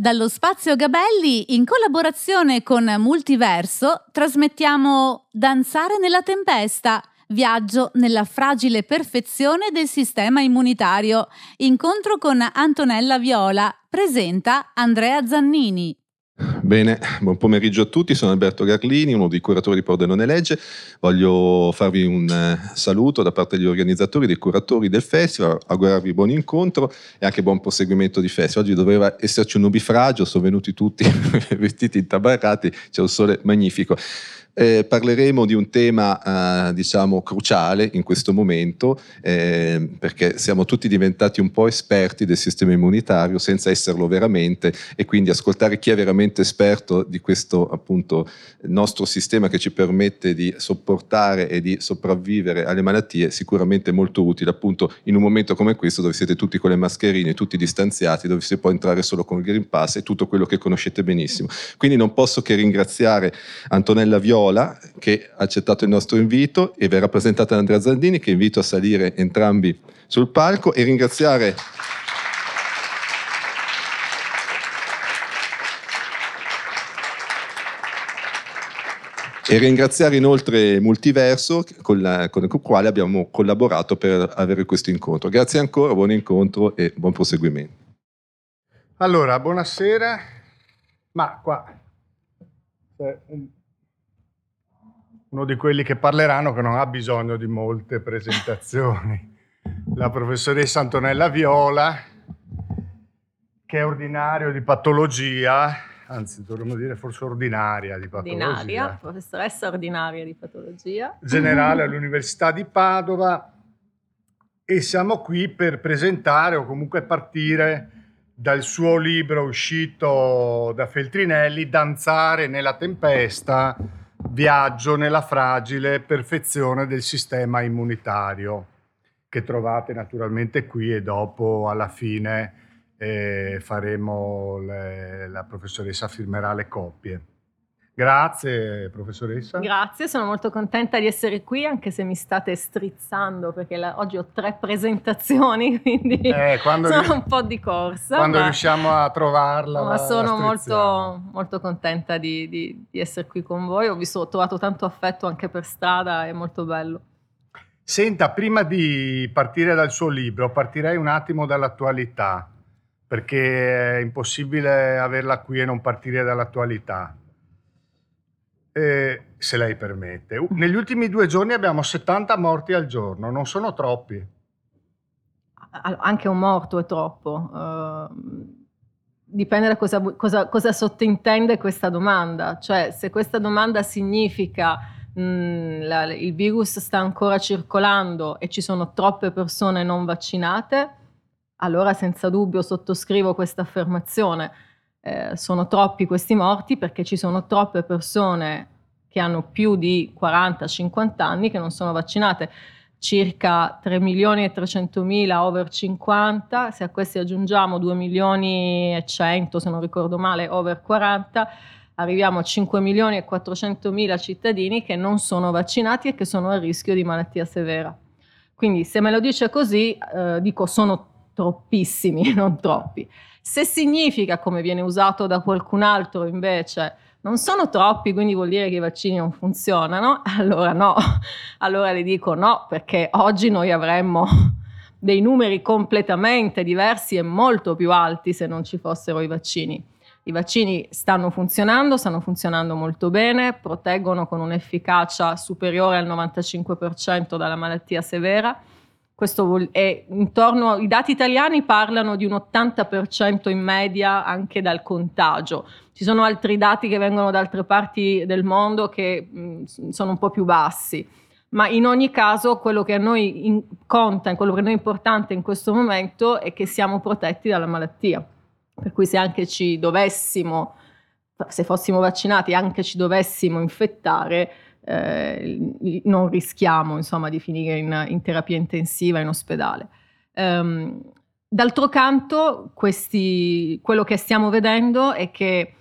Dallo Spazio Gabelli, in collaborazione con Multiverso, trasmettiamo Danzare nella tempesta, viaggio nella fragile perfezione del sistema immunitario. Incontro con Antonella Viola, presenta Andrea Zannini. Bene, buon pomeriggio a tutti, sono Alberto Garlini, uno dei curatori di Pordenone Legge. Voglio farvi un eh, saluto da parte degli organizzatori, dei curatori del festival, augurarvi buon incontro e anche buon proseguimento di festival. Oggi doveva esserci un nubifragio, sono venuti tutti vestiti intabarrati, c'è un sole magnifico. Eh, parleremo di un tema eh, diciamo cruciale in questo momento eh, perché siamo tutti diventati un po' esperti del sistema immunitario senza esserlo veramente e quindi ascoltare chi è veramente esperto di questo appunto nostro sistema che ci permette di sopportare e di sopravvivere alle malattie è sicuramente molto utile appunto in un momento come questo dove siete tutti con le mascherine, tutti distanziati, dove si può entrare solo con il Green Pass e tutto quello che conoscete benissimo. Quindi non posso che ringraziare Antonella Viola Viola che ha accettato il nostro invito e verrà presentata da Andrea Zaldini che invito a salire entrambi sul palco e ringraziare E ringraziare inoltre Multiverso con, la, con, il quale abbiamo collaborato per avere questo incontro. Grazie ancora, buon incontro e buon proseguimento. Allora, buonasera. Ma qua c'è un uno di quelli che parleranno che non ha bisogno di molte presentazioni. La professoressa Antonella Viola, che è ordinario di patologia, anzi dovremmo dire forse ordinaria di patologia. Ordinaria, professoressa ordinaria di patologia. Generale all'Università di Padova e siamo qui per presentare o comunque partire dal suo libro uscito da Feltrinelli, Danzare nella tempesta, viaggio nella fragile perfezione del sistema immunitario, che trovate naturalmente qui e dopo alla fine eh, faremo le, la professoressa firmerà le coppie. Grazie professoressa. Grazie, sono molto contenta di essere qui anche se mi state strizzando perché la, oggi ho tre presentazioni, quindi eh, sono ri- un po' di corsa. Quando ma, riusciamo a trovarla. Ma la, sono la molto, molto, contenta di, di, di, essere qui con voi, ho, visto, ho trovato tanto affetto anche per strada, è molto bello. Senta, prima di partire dal suo libro, partirei un attimo dall'attualità, perché è impossibile averla qui e non partire dall'attualità. Eh, se lei permette. Negli ultimi due giorni abbiamo 70 morti al giorno, non sono troppi. Anche un morto è troppo. Uh, dipende da cosa, cosa, cosa, sottintende questa domanda. Cioè, se questa domanda significa mh, mm, la, il virus sta ancora circolando e ci sono troppe persone non vaccinate, allora senza dubbio sottoscrivo questa affermazione eh, sono troppi questi morti perché ci sono troppe persone che hanno più di 40-50 anni che non sono vaccinate, circa 3 milioni e 300 mila over 50, se a questi aggiungiamo 2 milioni e 100 se non ricordo male over 40, arriviamo a 5 milioni e 400 mila cittadini che non sono vaccinati e che sono a rischio di malattia severa. Quindi se me lo dice così, eh, dico sono troppissimi, non troppi. Se significa, come viene usato da qualcun altro invece, non sono troppi, quindi vuol dire che i vaccini non funzionano, allora no, allora le dico no, perché oggi noi avremmo dei numeri completamente diversi e molto più alti se non ci fossero i vaccini. I vaccini stanno funzionando, stanno funzionando molto bene, proteggono con un'efficacia superiore al 95% dalla malattia severa questo è intorno, I dati italiani parlano di un 80% in media anche dal contagio. Ci sono altri dati che vengono da altre parti del mondo che mh, sono un po' più bassi. Ma in ogni caso quello che a noi in, conta, quello che a noi è importante in questo momento è che siamo protetti dalla malattia. Per cui se anche ci dovessimo, se fossimo vaccinati, anche ci dovessimo infettare, eh, non rischiamo insomma, di finire in, in, terapia intensiva in ospedale. Um, d'altro canto, questi, quello che stiamo vedendo è che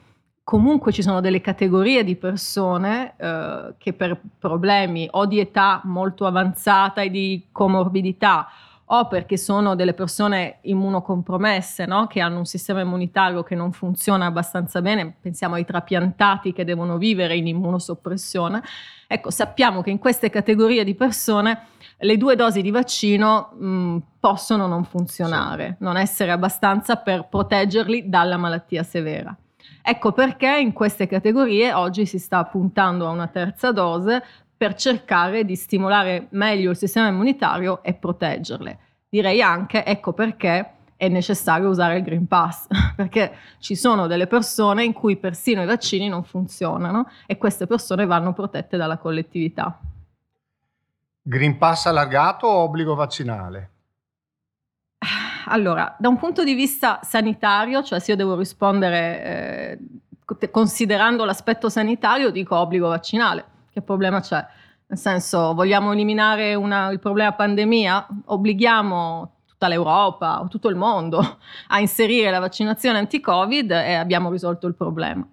comunque ci sono delle categorie di persone eh, che per problemi o di età molto avanzata e di comorbidità o perché sono delle persone immunocompromesse, no? che hanno un sistema immunitario che non funziona abbastanza bene, pensiamo ai trapiantati che devono vivere in immunosoppressione. Ecco, sappiamo che in queste categorie di persone le due dosi di vaccino mh, possono non funzionare, non essere abbastanza per proteggerli dalla malattia severa. Ecco perché in queste categorie oggi si sta puntando a una terza dose per cercare di stimolare meglio il sistema immunitario e proteggerle. Direi anche, ecco perché è necessario usare il Green Pass, perché ci sono delle persone in cui persino i vaccini non funzionano e queste persone vanno protette dalla collettività. Green Pass allargato o obbligo vaccinale? Allora, da un punto di vista sanitario, cioè se io devo rispondere eh, considerando l'aspetto sanitario, dico obbligo vaccinale che problema c'è? Nel senso, vogliamo eliminare una, il problema pandemia? Obblighiamo tutta l'Europa o tutto il mondo a inserire la vaccinazione anti-Covid e abbiamo risolto il problema.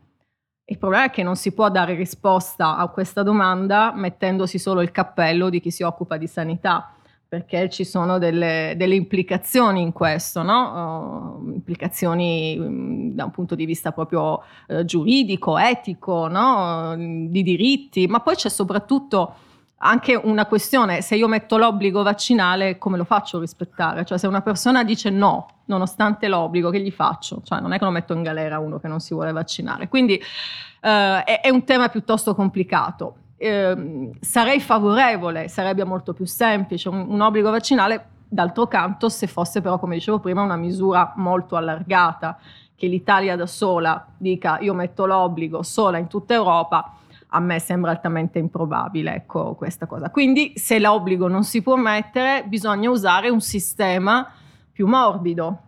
Il problema è che non si può dare risposta a questa domanda mettendosi solo il cappello di chi si occupa di sanità perché ci sono delle, delle implicazioni in questo, no? uh, implicazioni um, da un punto di vista proprio uh, giuridico, etico, no? di diritti, ma poi c'è soprattutto anche una questione, se io metto l'obbligo vaccinale, come lo faccio rispettare? Cioè se una persona dice no, nonostante l'obbligo, che gli faccio? Cioè non è che lo metto in galera uno che non si vuole vaccinare. Quindi uh, è, è un tema piuttosto complicato eh, sarei favorevole, sarebbe molto più semplice, un, un obbligo vaccinale, d'altro canto se fosse però, come dicevo prima, una misura molto allargata, che l'Italia da sola dica io metto l'obbligo sola in tutta Europa, a me sembra altamente improbabile, ecco questa cosa. Quindi se l'obbligo non si può mettere, bisogna usare un sistema più morbido,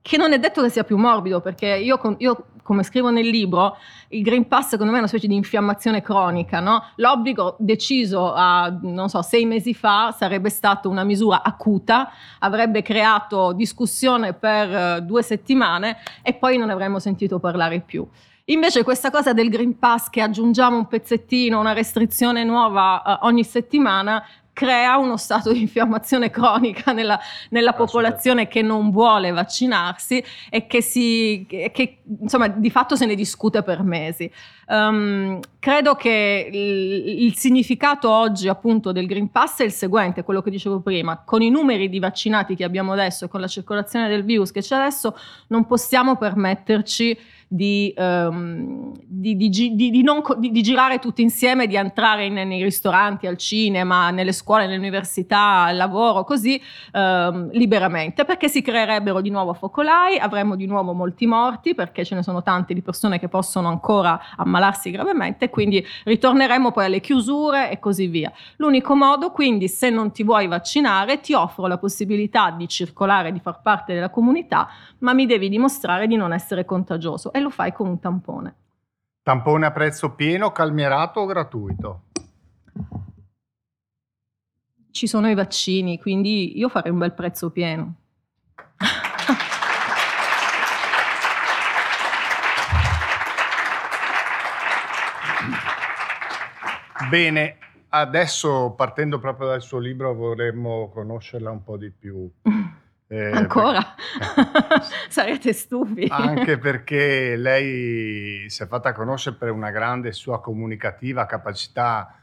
che non è detto che sia più morbido, perché io, io come scrivo nel libro, il Green Pass secondo me è una specie di infiammazione cronica, no? L'obbligo deciso a, so, sei mesi fa sarebbe stata una misura acuta, avrebbe creato discussione per uh, due settimane e poi non avremmo sentito parlare più. Invece questa cosa del Green Pass che aggiungiamo un pezzettino, una restrizione nuova uh, ogni settimana, crea uno stato di infiammazione cronica nella, nella popolazione che non vuole vaccinarsi e che, si, che insomma di fatto se ne discute per mesi. Um, credo che il, il, significato oggi appunto del Green Pass è il seguente, quello che dicevo prima, con i numeri di vaccinati che abbiamo adesso e con la circolazione del virus che c'è adesso non possiamo permetterci di, um, di, di, di non, girare tutti insieme, di entrare in, nei ristoranti, al cinema, nelle scuole, nelle università, al lavoro, così um, liberamente, perché si creerebbero di nuovo focolai, avremmo di nuovo molti morti, perché ce ne sono tante di persone che possono ancora ammalarsi gravemente, quindi ritorneremo poi alle chiusure e così via. L'unico modo, quindi, se non ti vuoi vaccinare, ti offro la possibilità di circolare, di far parte della comunità, ma mi devi dimostrare di non essere contagioso e lo fai con un tampone. Tampone a prezzo pieno, calmierato o gratuito? Ci sono i vaccini, quindi io farei un bel prezzo pieno. Bene, adesso partendo proprio dal suo libro vorremmo conoscerla un po' di più. Eh, Ancora? Perché, Sarete stufi. Anche perché lei si è fatta conoscere per una grande sua comunicativa capacità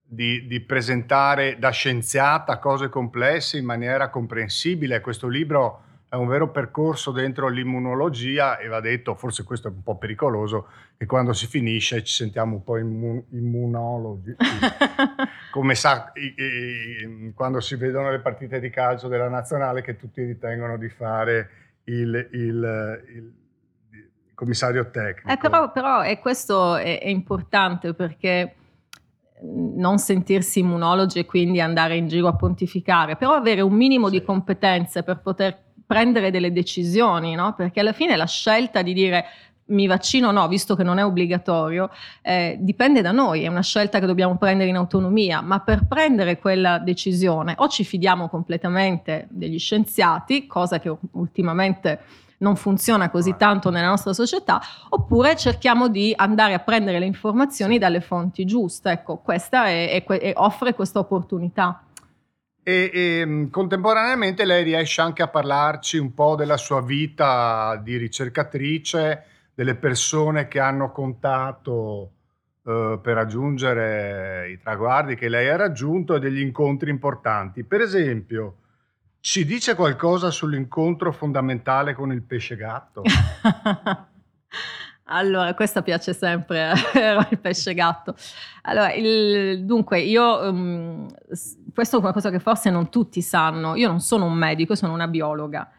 di, di, presentare da scienziata cose complesse in maniera comprensibile. Questo libro è un vero percorso dentro l'immunologia e va detto, forse questo è un po' pericoloso, che quando si finisce ci sentiamo un po' immun- immunologi. Come sa, i, i, quando si vedono le partite di calcio della nazionale che tutti ritengono di fare il, il, il commissario tecnico. Eh, però, però e questo è, è importante perché non sentirsi immunologi e quindi andare in giro a pontificare, però avere un minimo sì. di competenze per poter prendere delle decisioni, no? perché alla fine la scelta di dire mi vaccino o no, visto che non è obbligatorio, eh, dipende da noi, è una scelta che dobbiamo prendere in autonomia, ma per prendere quella decisione o ci fidiamo completamente degli scienziati, cosa che ultimamente non funziona così tanto nella nostra società, oppure cerchiamo di andare a prendere le informazioni dalle fonti giuste. Ecco, questa è, è, è, offre questa opportunità. E, e, mm, contemporaneamente lei riesce anche a parlarci un po' della sua vita di ricercatrice, delle persone che hanno contato eh, per raggiungere i traguardi che lei ha raggiunto e degli incontri importanti. Per esempio, ci dice qualcosa sull'incontro fondamentale con il pesce gatto? Allora, questa piace sempre, il pesce gatto. Allora, il, dunque, io, um, questo è una cosa che forse non tutti sanno, io non sono un medico, sono una biologa.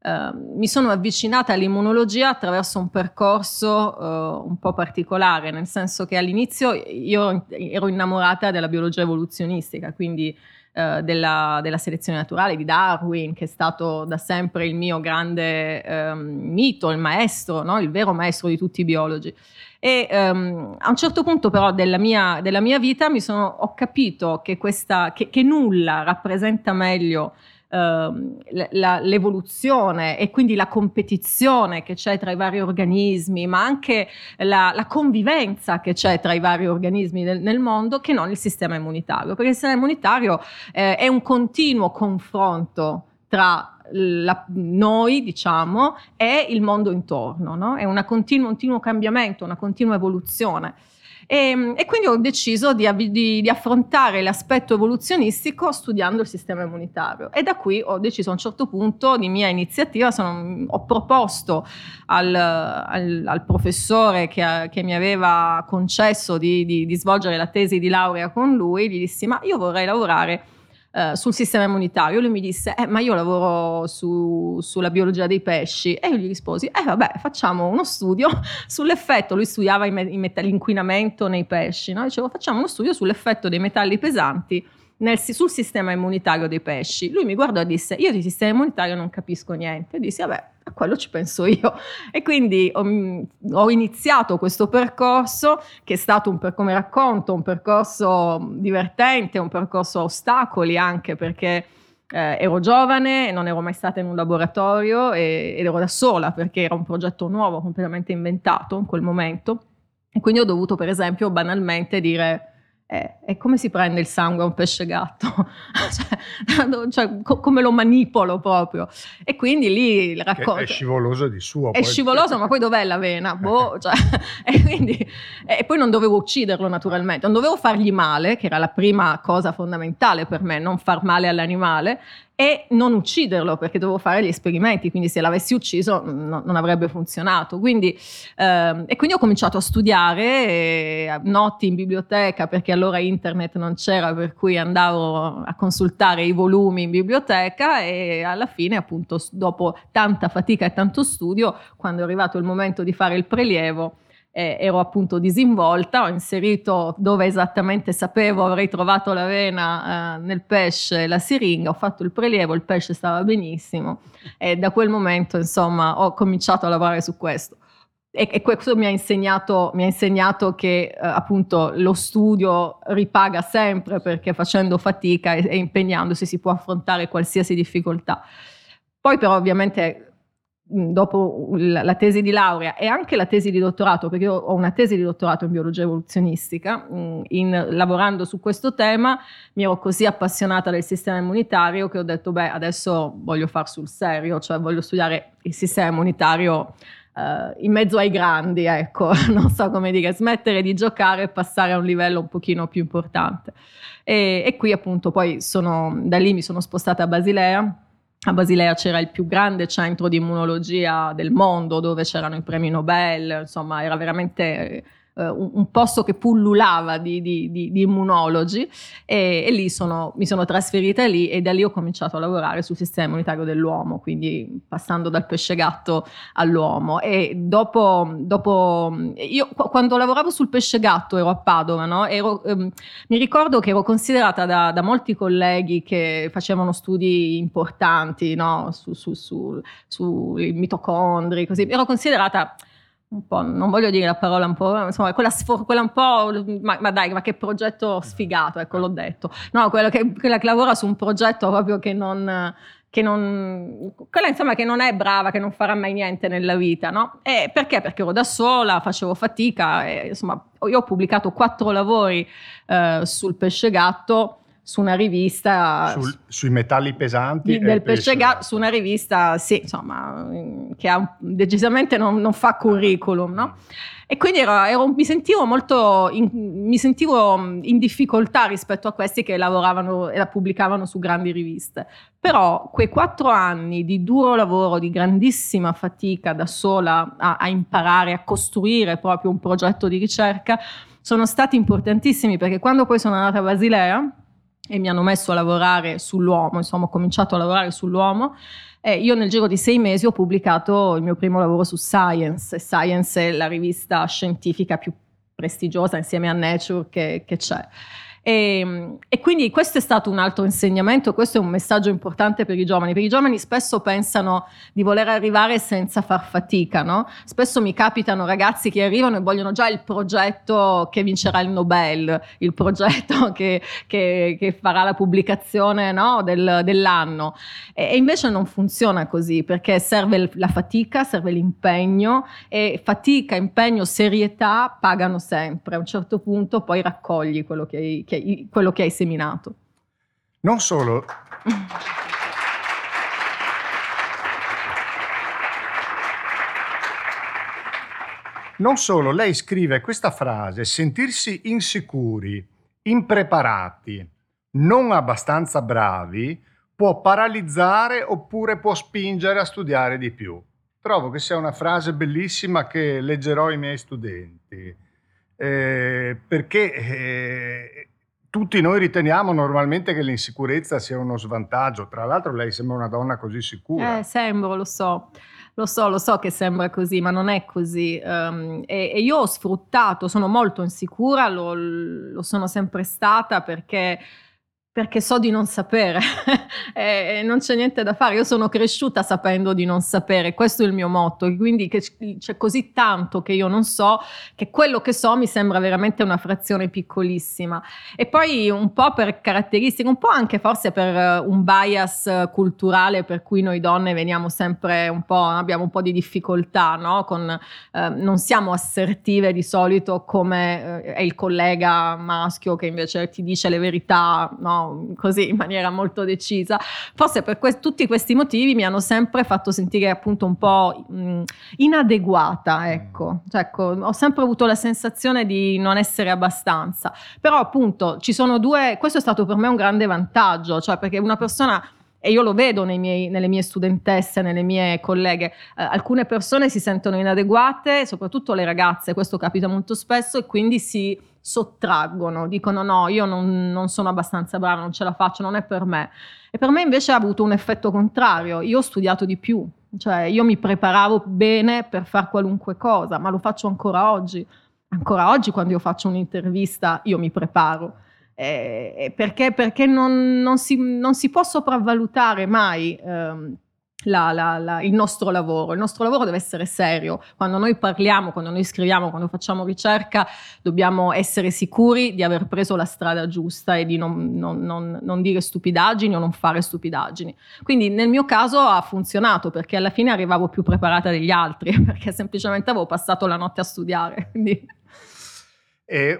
Uh, mi sono avvicinata all'immunologia attraverso un percorso uh, un po' particolare, nel senso che all'inizio io ero innamorata della biologia evoluzionistica, quindi uh, della, della, selezione naturale di Darwin, che è stato da sempre il mio grande um, mito, il maestro, no? il vero maestro di tutti i biologi. E um, a un certo punto però della mia, della mia vita sono, ho capito che, questa, che, che nulla rappresenta meglio Ehm, la, l'evoluzione e quindi la competizione che c'è tra i vari organismi, ma anche la, la convivenza che c'è tra i vari organismi nel, nel, mondo, che non il sistema immunitario, perché il sistema immunitario eh, è un continuo confronto tra la, noi, diciamo, e il mondo intorno, no? è un continuo cambiamento, una continua evoluzione. E, ehm, e quindi ho deciso di, di, di, affrontare l'aspetto evoluzionistico studiando il sistema immunitario. E da qui ho deciso a un certo punto, di mia iniziativa, sono, ho proposto al, al, al professore che, che, mi aveva concesso di, di svolgere la tesi di laurea con lui, gli dissi ma io vorrei lavorare eh, sul sistema immunitario. Lui mi disse, eh, ma io lavoro su, sulla biologia dei pesci. E io gli risposi, eh vabbè, facciamo uno studio sull'effetto, lui studiava i, i met- l'inquinamento nei pesci, no? dicevo, facciamo uno studio sull'effetto dei metalli pesanti nel, sul sistema immunitario dei pesci. Lui mi guardò e disse: Io di sistema immunitario non capisco niente. E dissi: Vabbè, a quello ci penso io. E quindi ho, ho iniziato questo percorso, che è stato, un, come racconto, un percorso divertente, un percorso a ostacoli anche perché. Eh, ero giovane, non ero mai stata in un laboratorio e, ed ero da sola perché era un progetto nuovo, completamente inventato in quel momento. E quindi ho dovuto, per esempio, banalmente dire eh, e come si prende il sangue a un pesce gatto? cioè, cioè co- come lo manipolo proprio? E quindi lì il racconto... È scivoloso di suo. È poi. scivoloso, ma poi dov'è la vena? Boh, cioè, e, quindi, e poi non dovevo ucciderlo naturalmente, non dovevo fargli male, che era la prima cosa fondamentale per me, non far male all'animale, e non ucciderlo perché dovevo fare gli esperimenti, quindi se l'avessi ucciso no, non avrebbe funzionato. Quindi, ehm, e quindi ho cominciato a studiare eh, notti in biblioteca perché allora internet non c'era, per cui andavo a consultare i volumi in biblioteca e alla fine appunto dopo tanta fatica e tanto studio, quando è arrivato il momento di fare il prelievo, eh, ero appunto disinvolta, ho inserito dove esattamente sapevo avrei trovato la vena eh, nel pesce, la siringa, ho fatto il prelievo, il pesce stava benissimo e da quel momento insomma ho cominciato a lavorare su questo. E, e questo mi ha insegnato, mi ha insegnato che eh, appunto lo studio ripaga sempre perché facendo fatica e, e impegnandosi si può affrontare qualsiasi difficoltà. Poi però ovviamente dopo la tesi di laurea e anche la tesi di dottorato, perché io ho una tesi di dottorato in biologia evoluzionistica, in, lavorando su questo tema mi ero così appassionata del sistema immunitario che ho detto, beh, adesso voglio far sul serio, cioè voglio studiare il sistema immunitario uh, in mezzo ai grandi, ecco, non so come dire, smettere di giocare e passare a un livello un pochino più importante. E, e qui appunto poi sono, da lì mi sono spostata a Basilea, a Basilea c'era il più grande centro di immunologia del mondo dove c'erano i premi Nobel, insomma era veramente eh, un, un, posto che pullulava di, di, di, di immunologi e, e lì sono, mi sono trasferita lì e da lì ho cominciato a lavorare sul sistema immunitario dell'uomo, quindi passando dal pesce gatto all'uomo. E dopo, dopo io quando lavoravo sul pesce gatto ero a Padova, no? ero, ehm, mi ricordo che ero considerata da, da, molti colleghi che facevano studi importanti no? sui su, su, su mitocondri, così, ero considerata un po', non voglio dire la parola un po', insomma, quella, sfor- quella un po', ma, ma, dai, ma che progetto sfigato, ecco, l'ho detto. No, quella che, quella che lavora su un progetto proprio che non, che non, quella insomma che non è brava, che non farà mai niente nella vita, no? E perché? Perché ero da sola, facevo fatica, e, insomma, io ho pubblicato quattro lavori eh, sul pesce gatto, su una rivista Sul, sui metalli pesanti del pesce gas su una rivista sì insomma che ha, decisamente non, non, fa curriculum no? e quindi ero, ero, mi sentivo molto in, mi sentivo in difficoltà rispetto a questi che lavoravano e la pubblicavano su grandi riviste però quei quattro anni di duro lavoro di grandissima fatica da sola a, a imparare a costruire proprio un progetto di ricerca sono stati importantissimi perché quando poi sono andata a Basilea e mi hanno messo a lavorare sull'uomo, insomma ho cominciato a lavorare sull'uomo. E io nel giro di sei mesi ho pubblicato il mio primo lavoro su Science, e Science è la rivista scientifica più prestigiosa insieme a Nature che, che c'è. E, ehm, e, quindi questo è stato un altro insegnamento, questo è un messaggio importante per i giovani, perché i giovani spesso pensano di voler arrivare senza far fatica, no? Spesso mi capitano ragazzi che arrivano e vogliono già il progetto che vincerà il Nobel, il progetto che, che, che farà la pubblicazione no? Del, dell'anno. E, e, invece non funziona così, perché serve la fatica, serve l'impegno e fatica, impegno, serietà pagano sempre. A un certo punto poi raccogli quello che hai, che quello che hai seminato. Non solo. Non solo, lei scrive questa frase, sentirsi insicuri, impreparati, non abbastanza bravi, può paralizzare oppure può spingere a studiare di più. Trovo che sia una frase bellissima che leggerò ai miei studenti, eh, perché eh, tutti noi riteniamo normalmente che l'insicurezza sia uno svantaggio. Tra l'altro lei sembra una donna così sicura. Eh, sembro, lo so. Lo so, lo so che sembra così, ma non è così. Um, e, e, io ho sfruttato, sono molto insicura, lo, lo sono sempre stata perché perché so di non sapere e non c'è niente da fare. Io sono cresciuta sapendo di non sapere, questo è il mio motto, quindi c'è così tanto che io non so che quello che so mi sembra veramente una frazione piccolissima. E poi un po' per caratteristiche, un po' anche forse per eh, un bias culturale per cui noi donne veniamo sempre un po', abbiamo un po' di difficoltà, no? Con, eh, non siamo assertive di solito come eh, è il collega maschio che invece ti dice le verità, no? Così in maniera molto decisa. Forse per que- tutti questi motivi mi hanno sempre fatto sentire appunto un po' mh, inadeguata, mm. ecco. Cioè, ecco. Ho sempre avuto la sensazione di non essere abbastanza. Però appunto ci sono due, questo è stato per me un grande vantaggio, cioè perché una persona e io lo vedo miei, nelle mie studentesse, nelle mie colleghe, eh, alcune persone si sentono inadeguate, soprattutto le ragazze, questo capita molto spesso e quindi si sottraggono, dicono no, io non, non, sono abbastanza brava, non ce la faccio, non è per me. E per me invece ha avuto un effetto contrario, io ho studiato di più, cioè io mi preparavo bene per fare qualunque cosa, ma lo faccio ancora oggi. Ancora oggi quando io faccio un'intervista io mi preparo. Eh, perché, perché non, non, si, non, si, può sopravvalutare mai ehm, la, la, la, il nostro lavoro. Il nostro lavoro deve essere serio. Quando noi parliamo, quando noi scriviamo, quando facciamo ricerca, dobbiamo essere sicuri di aver preso la strada giusta e di non, non, non, non dire stupidaggini o non fare stupidaggini. Quindi nel mio caso ha funzionato perché alla fine arrivavo più preparata degli altri, perché semplicemente avevo passato la notte a studiare.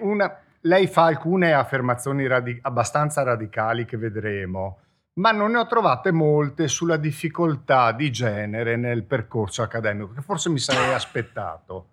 Una, lei fa alcune affermazioni radi- abbastanza radicali che vedremo ma non ne ho trovate molte sulla difficoltà di genere nel percorso accademico, che forse mi sarei aspettato.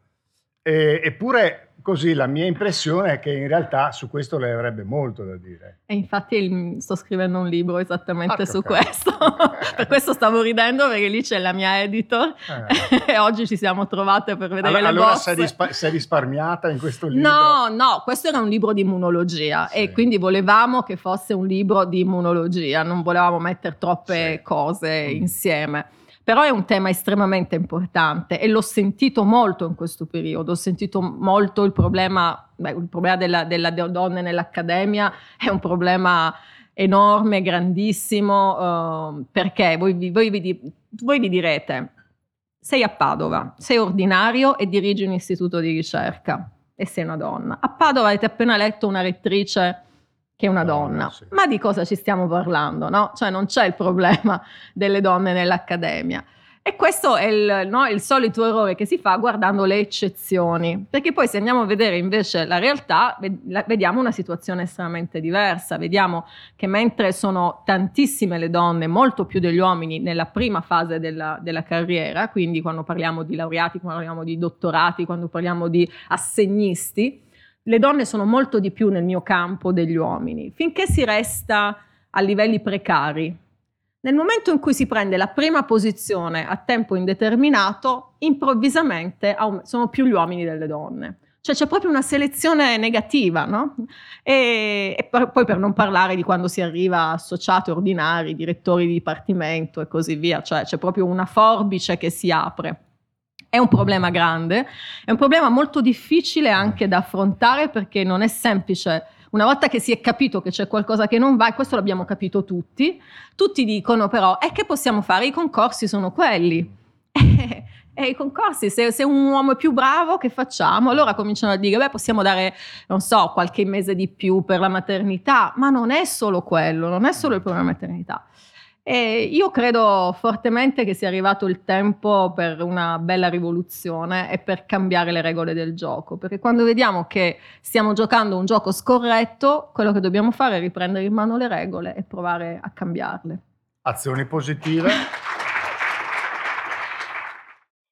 E, eppure così la mia impressione è che in realtà su questo lei avrebbe molto da dire. E infatti sto scrivendo un libro esattamente ah, su okay. questo. per questo stavo ridendo perché lì c'è la mia editor eh. e oggi ci siamo trovate per vedere allora, le allora sei, rispa- sei, risparmiata in questo libro? No, no, questo era un libro di immunologia sì. e quindi volevamo che fosse un libro di immunologia, non volevamo mettere troppe sì. cose mm. insieme. Però è un tema estremamente importante e l'ho sentito molto in questo periodo, ho sentito molto il problema, beh, il problema della, della donne nell'accademia è un problema enorme, grandissimo, uh, perché voi, voi, vi, voi vi direte, sei a Padova, sei ordinario e dirigi un istituto di ricerca e sei una donna. A Padova avete appena letto una rettrice che una donna. Sì. Ma di cosa ci stiamo parlando? No? Cioè non c'è il problema delle donne nell'accademia. E questo è il, no, il, solito errore che si fa guardando le eccezioni, perché poi se andiamo a vedere invece la realtà, vediamo una situazione estremamente diversa, vediamo che mentre sono tantissime le donne, molto più degli uomini nella prima fase della, della carriera, quindi quando parliamo di laureati, quando parliamo di dottorati, quando parliamo di assegnisti, le donne sono molto di più nel mio campo degli uomini, finché si resta a livelli precari, nel momento in cui si prende la prima posizione a tempo indeterminato, improvvisamente sono più gli uomini delle donne. Cioè c'è proprio una selezione negativa, no? E, e poi per non parlare di quando si arriva a associati ordinari, direttori di dipartimento e così via, cioè c'è proprio una forbice che si apre. È un problema grande, è un problema molto difficile anche da affrontare perché non è semplice una volta che si è capito che c'è qualcosa che non va, e questo l'abbiamo capito tutti, tutti dicono però, e che possiamo fare? I concorsi sono quelli. E i concorsi, se, se, un uomo è più bravo, che facciamo? Allora cominciano a dire, beh, possiamo dare, non so, qualche mese di più per la maternità, ma non è solo quello, non è solo il problema maternità. E io credo fortemente che sia arrivato il tempo per una bella rivoluzione e per cambiare le regole del gioco, perché quando vediamo che stiamo giocando un gioco scorretto, quello che dobbiamo fare è riprendere in mano le regole e provare a cambiarle. Azioni positive.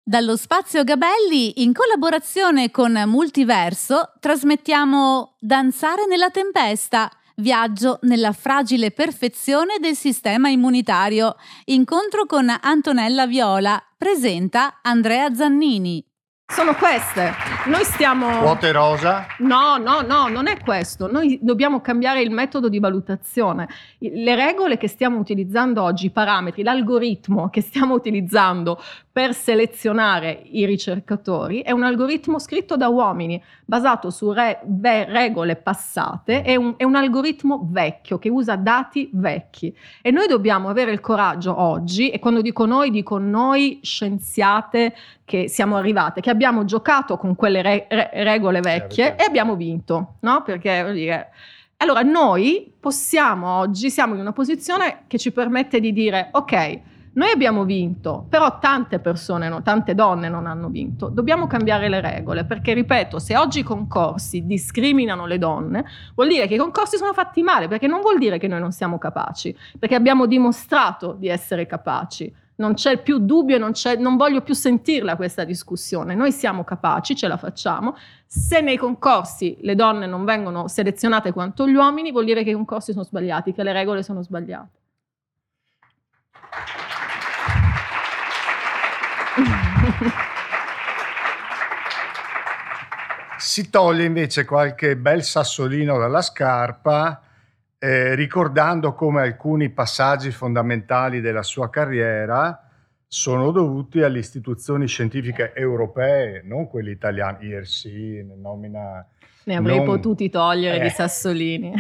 Dallo Spazio Gabelli, in collaborazione con Multiverso, trasmettiamo Danzare nella tempesta Viaggio nella fragile perfezione del sistema immunitario. Incontro con Antonella Viola. Presenta Andrea Zannini. Sono queste. Noi stiamo. Quote rosa? No, no, no, non è questo. Noi dobbiamo cambiare il metodo di valutazione. Le regole che stiamo utilizzando oggi, i parametri, l'algoritmo che stiamo utilizzando per selezionare i ricercatori è un algoritmo scritto da uomini, basato su re, be, regole passate, è un, è un algoritmo vecchio che usa dati vecchi. E noi dobbiamo avere il coraggio oggi, e quando dico noi, dico noi scienziate che siamo arrivate, che abbiamo giocato con quelle re, re, regole vecchie certo. e abbiamo vinto, no? Perché vuol dire. Allora, noi possiamo oggi, siamo in una posizione che ci permette di dire, ok, noi abbiamo vinto, però tante persone, no, tante donne non hanno vinto. Dobbiamo cambiare le regole perché, ripeto, se oggi i concorsi discriminano le donne, vuol dire che i concorsi sono fatti male, perché non vuol dire che noi non siamo capaci, perché abbiamo dimostrato di essere capaci. Non c'è più dubbio non, non voglio più sentirla questa discussione. Noi siamo capaci, ce la facciamo. Se nei concorsi le donne non vengono selezionate quanto gli uomini, vuol dire che i concorsi sono sbagliati, che le regole sono sbagliate. Si toglie invece qualche bel sassolino dalla scarpa, eh, ricordando come alcuni passaggi fondamentali della sua carriera sono dovuti alle istituzioni scientifiche europee, non quelle italiane, IRC, nomina... Ne avrei non... potuti togliere eh, di sassolini.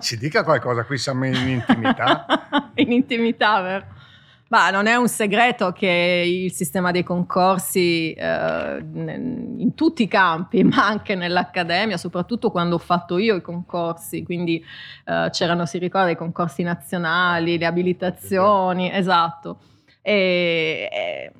ci dica qualcosa, qui siamo in intimità. in intimità, vero? Ma non è un segreto che il sistema dei concorsi eh, in tutti i campi, ma anche nell'accademia, soprattutto quando ho fatto io i concorsi, quindi eh, c'erano, si ricorda, i concorsi nazionali, le abilitazioni, esatto. E, e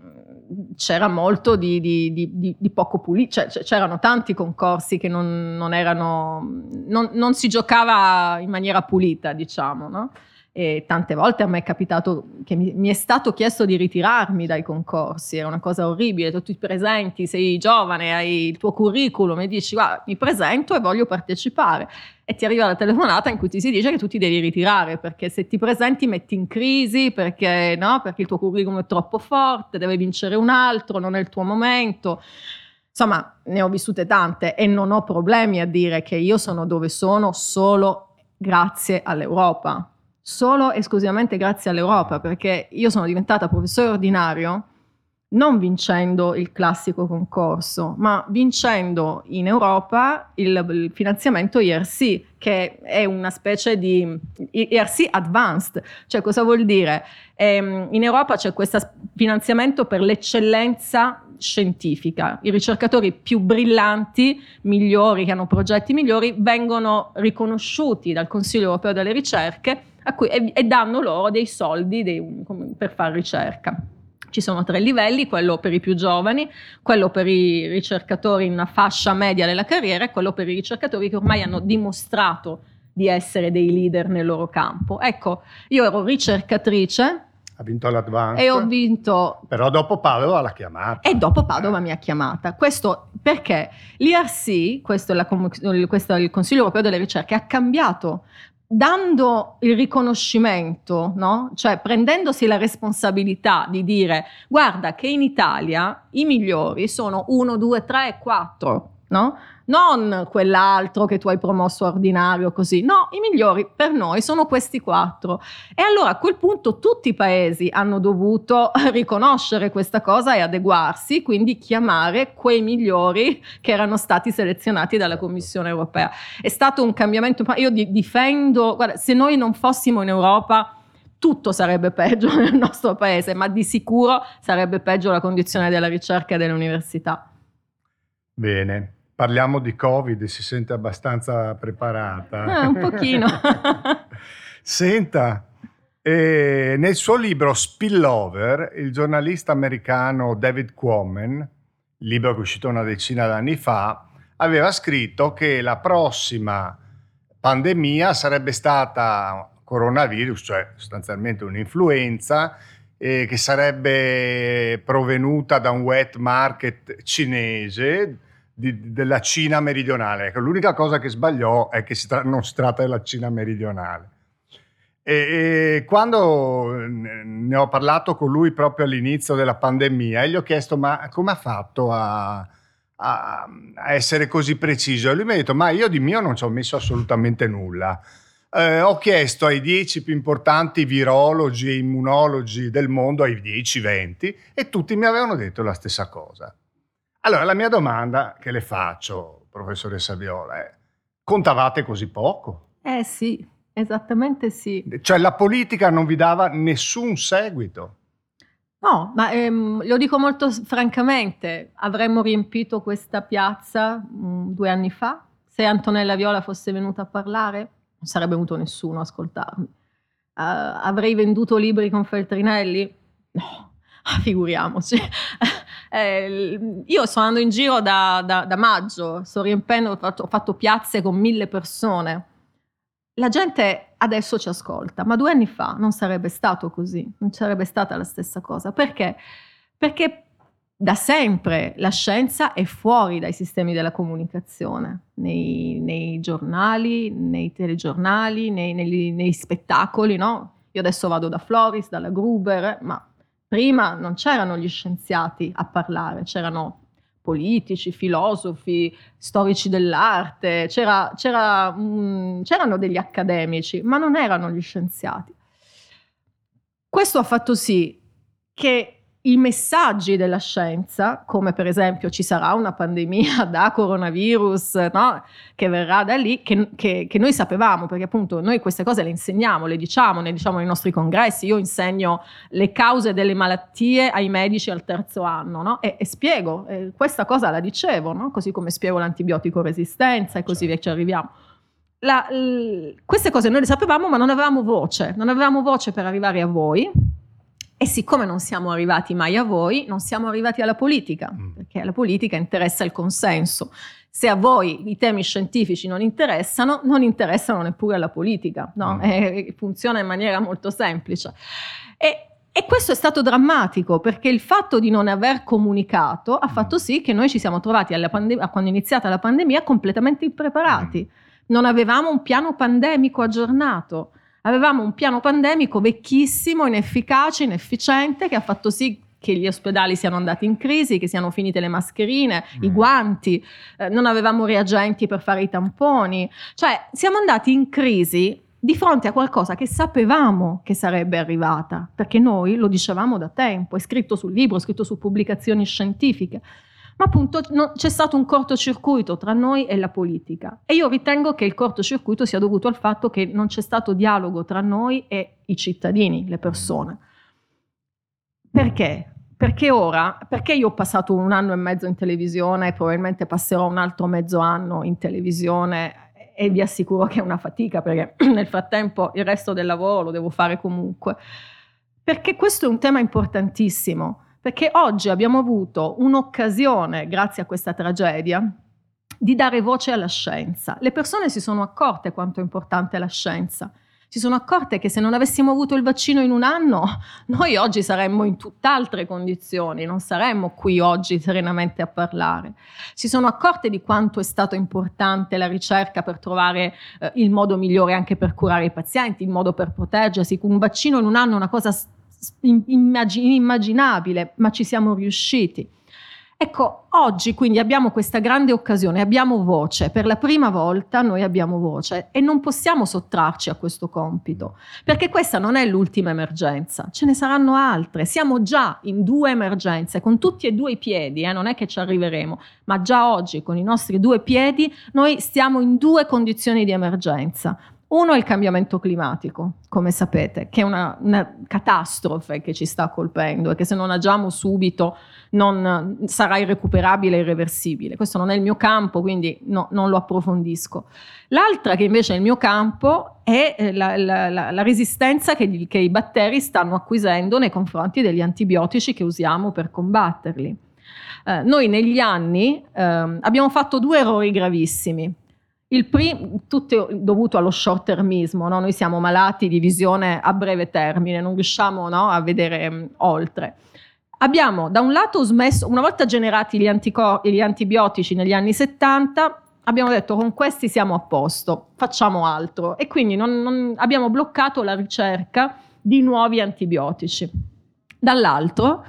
c'era molto di, di, di, di poco pulito, cioè, c'erano tanti concorsi che non, non erano, non, non, si giocava in maniera pulita, diciamo, no? E tante volte a me è capitato che mi, mi, è stato chiesto di ritirarmi dai concorsi, era una cosa orribile, tu ti presenti, sei giovane, hai il tuo curriculum e dici guarda mi presento e voglio partecipare e ti arriva la telefonata in cui ti si dice che tu ti devi ritirare perché se ti presenti metti in crisi perché, no, perché il tuo curriculum è troppo forte, deve vincere un altro, non è il tuo momento. Insomma, ne ho vissute tante e non ho problemi a dire che io sono dove sono solo grazie all'Europa solo esclusivamente grazie all'Europa, perché io sono diventata professore ordinario non vincendo il classico concorso, ma vincendo in Europa il, il, finanziamento IRC, che è una specie di IRC Advanced. Cioè cosa vuol dire? Ehm, in Europa c'è questo finanziamento per l'eccellenza scientifica. I ricercatori più brillanti, migliori, che hanno progetti migliori, vengono riconosciuti dal Consiglio europeo delle ricerche cui, e, e, danno loro dei soldi dei, per fare ricerca. Ci sono tre livelli, quello per i più giovani, quello per i ricercatori in una fascia media della carriera e quello per i ricercatori che ormai hanno dimostrato di essere dei leader nel loro campo. Ecco, io ero ricercatrice. Ha vinto l'Advance. E ho vinto. Però dopo Padova l'ha chiamata. E dopo Padova mi ha chiamata. Questo perché l'IRC, questo è, la, questo è il Consiglio Europeo delle Ricerche, ha cambiato dando il riconoscimento, no? cioè prendendosi la responsabilità di dire guarda che in Italia i migliori sono 1, 2, 3 e 4, no? Non quell'altro che tu hai promosso ordinario così, no, i migliori per noi sono questi quattro. E allora a quel punto tutti i paesi hanno dovuto riconoscere questa cosa e adeguarsi, quindi chiamare quei migliori che erano stati selezionati dalla Commissione europea. È stato un cambiamento, io difendo, guarda, se noi non fossimo in Europa tutto sarebbe peggio nel nostro paese, ma di sicuro sarebbe peggio la condizione della ricerca e dell'università. Bene, Parliamo di Covid, si sente abbastanza preparata. Ah, un pochino. Senta, eh, nel suo libro Spillover, il giornalista americano David Quammen, libro che è uscito una decina d'anni fa, aveva scritto che la prossima pandemia sarebbe stata coronavirus, cioè sostanzialmente un'influenza, eh, che sarebbe provenuta da un wet market cinese di, della Cina meridionale. Ecco, l'unica cosa che sbagliò è che si tra- non si tratta della Cina meridionale. E, e, quando ne ho parlato con lui proprio all'inizio della pandemia, gli ho chiesto ma come ha fatto a, a, a, essere così preciso? E lui mi ha detto ma io di mio non ci ho messo assolutamente nulla. Eh, ho chiesto ai dieci più importanti virologi e immunologi del mondo, ai 10-20, e tutti mi avevano detto la stessa cosa. Allora, la mia domanda che le faccio, professoressa Viola, è: contavate così poco? Eh sì, esattamente sì. Cioè la politica non vi dava nessun seguito? No, ma ehm, lo dico molto francamente, avremmo riempito questa piazza mh, mm, due anni fa? Se Antonella Viola fosse venuta a parlare, non sarebbe venuto nessuno a ascoltarmi. Uh, avrei venduto libri con Feltrinelli? No, figuriamoci. Eh, io sto andando in giro da, da, da maggio, sto riempendo, ho fatto, ho fatto piazze con mille persone. La gente adesso ci ascolta, ma due anni fa non sarebbe stato così, non sarebbe stata la stessa cosa. Perché? Perché da sempre la scienza è fuori dai sistemi della comunicazione, nei, nei giornali, nei telegiornali, nei, nei, nei spettacoli, no? Io adesso vado da Floris, dalla Gruber, ma prima non c'erano gli scienziati a parlare, c'erano politici, filosofi, storici dell'arte, c'era, c'era, um, c'erano degli accademici, ma non erano gli scienziati. Questo ha fatto sì che i messaggi della scienza, come per esempio ci sarà una pandemia da coronavirus no? che verrà da lì, che, che, che, noi sapevamo, perché appunto noi queste cose le insegniamo, le diciamo, ne diciamo nei nostri congressi, io insegno le cause delle malattie ai medici al terzo anno no? e, e, spiego, eh, questa cosa la dicevo, no? così come spiego l'antibiotico resistenza e così via ci arriviamo. La, l- queste cose noi le sapevamo ma non avevamo voce, non avevamo voce per arrivare a voi e siccome non siamo arrivati mai a voi, non siamo arrivati alla politica, mm. perché alla politica interessa il consenso. Se a voi i temi scientifici non interessano, non interessano neppure alla politica, no? mm. e, funziona in maniera molto semplice. E, e questo è stato drammatico perché il fatto di non aver comunicato ha mm. fatto sì che noi ci siamo trovati pandem- quando è iniziata la pandemia completamente impreparati. Mm. Non avevamo un piano pandemico aggiornato Avevamo un piano pandemico vecchissimo, inefficace, inefficiente, che ha fatto sì che gli ospedali siano andati in crisi, che siano finite le mascherine, mm. i guanti, eh, non avevamo reagenti per fare i tamponi. Cioè, siamo andati in crisi di fronte a qualcosa che sapevamo che sarebbe arrivata, perché noi lo dicevamo da tempo, è scritto sul libro, è scritto su pubblicazioni scientifiche ma appunto no, c'è stato un cortocircuito tra noi e la politica e io ritengo che il cortocircuito sia dovuto al fatto che non c'è stato dialogo tra noi e i cittadini, le persone. Perché? Perché ora, perché io ho passato un anno e mezzo in televisione e probabilmente passerò un altro mezzo anno in televisione e vi assicuro che è una fatica perché nel frattempo il resto del lavoro lo devo fare comunque Perché questo è un tema importantissimo, perché oggi abbiamo avuto un'occasione, grazie a questa tragedia, di dare voce alla scienza. Le persone si sono accorte quanto è importante la scienza si sono accorte che se non avessimo avuto il vaccino in un anno, noi oggi saremmo in tutt'altre condizioni, non saremmo qui oggi serenamente a parlare. Si sono accorte di quanto è stato importante la ricerca per trovare eh, il modo migliore anche per curare i pazienti, il modo per proteggersi. Un vaccino in un anno è una cosa inimmaginabile, ma ci siamo riusciti. Ecco, oggi quindi abbiamo questa grande occasione, abbiamo voce, per la prima volta noi abbiamo voce e non possiamo sottrarci a questo compito, perché questa non è l'ultima emergenza, ce ne saranno altre, siamo già in due emergenze, con tutti e due i piedi, eh, non è che ci arriveremo, ma già oggi con i nostri due piedi noi stiamo in due condizioni di emergenza. Uno è il cambiamento climatico, come sapete, che è una, una, catastrofe che ci sta colpendo e che se non agiamo subito non, sarà irrecuperabile e irreversibile. Questo non è il mio campo, quindi no, non lo approfondisco. L'altra, che invece è il mio campo, è eh, la, la, la, la resistenza che, che, i batteri stanno acquisendo nei confronti degli antibiotici che usiamo per combatterli. Eh, noi negli anni eh, abbiamo fatto due errori gravissimi. Il primo, tutto dovuto allo short termismo, no? noi siamo malati di visione a breve termine, non riusciamo no, a vedere um, oltre. Abbiamo da un lato smesso, una volta generati gli, anticor- gli antibiotici negli anni 70, abbiamo detto con questi siamo a posto, facciamo altro e quindi non, non, abbiamo bloccato la ricerca di nuovi antibiotici. Dall'altro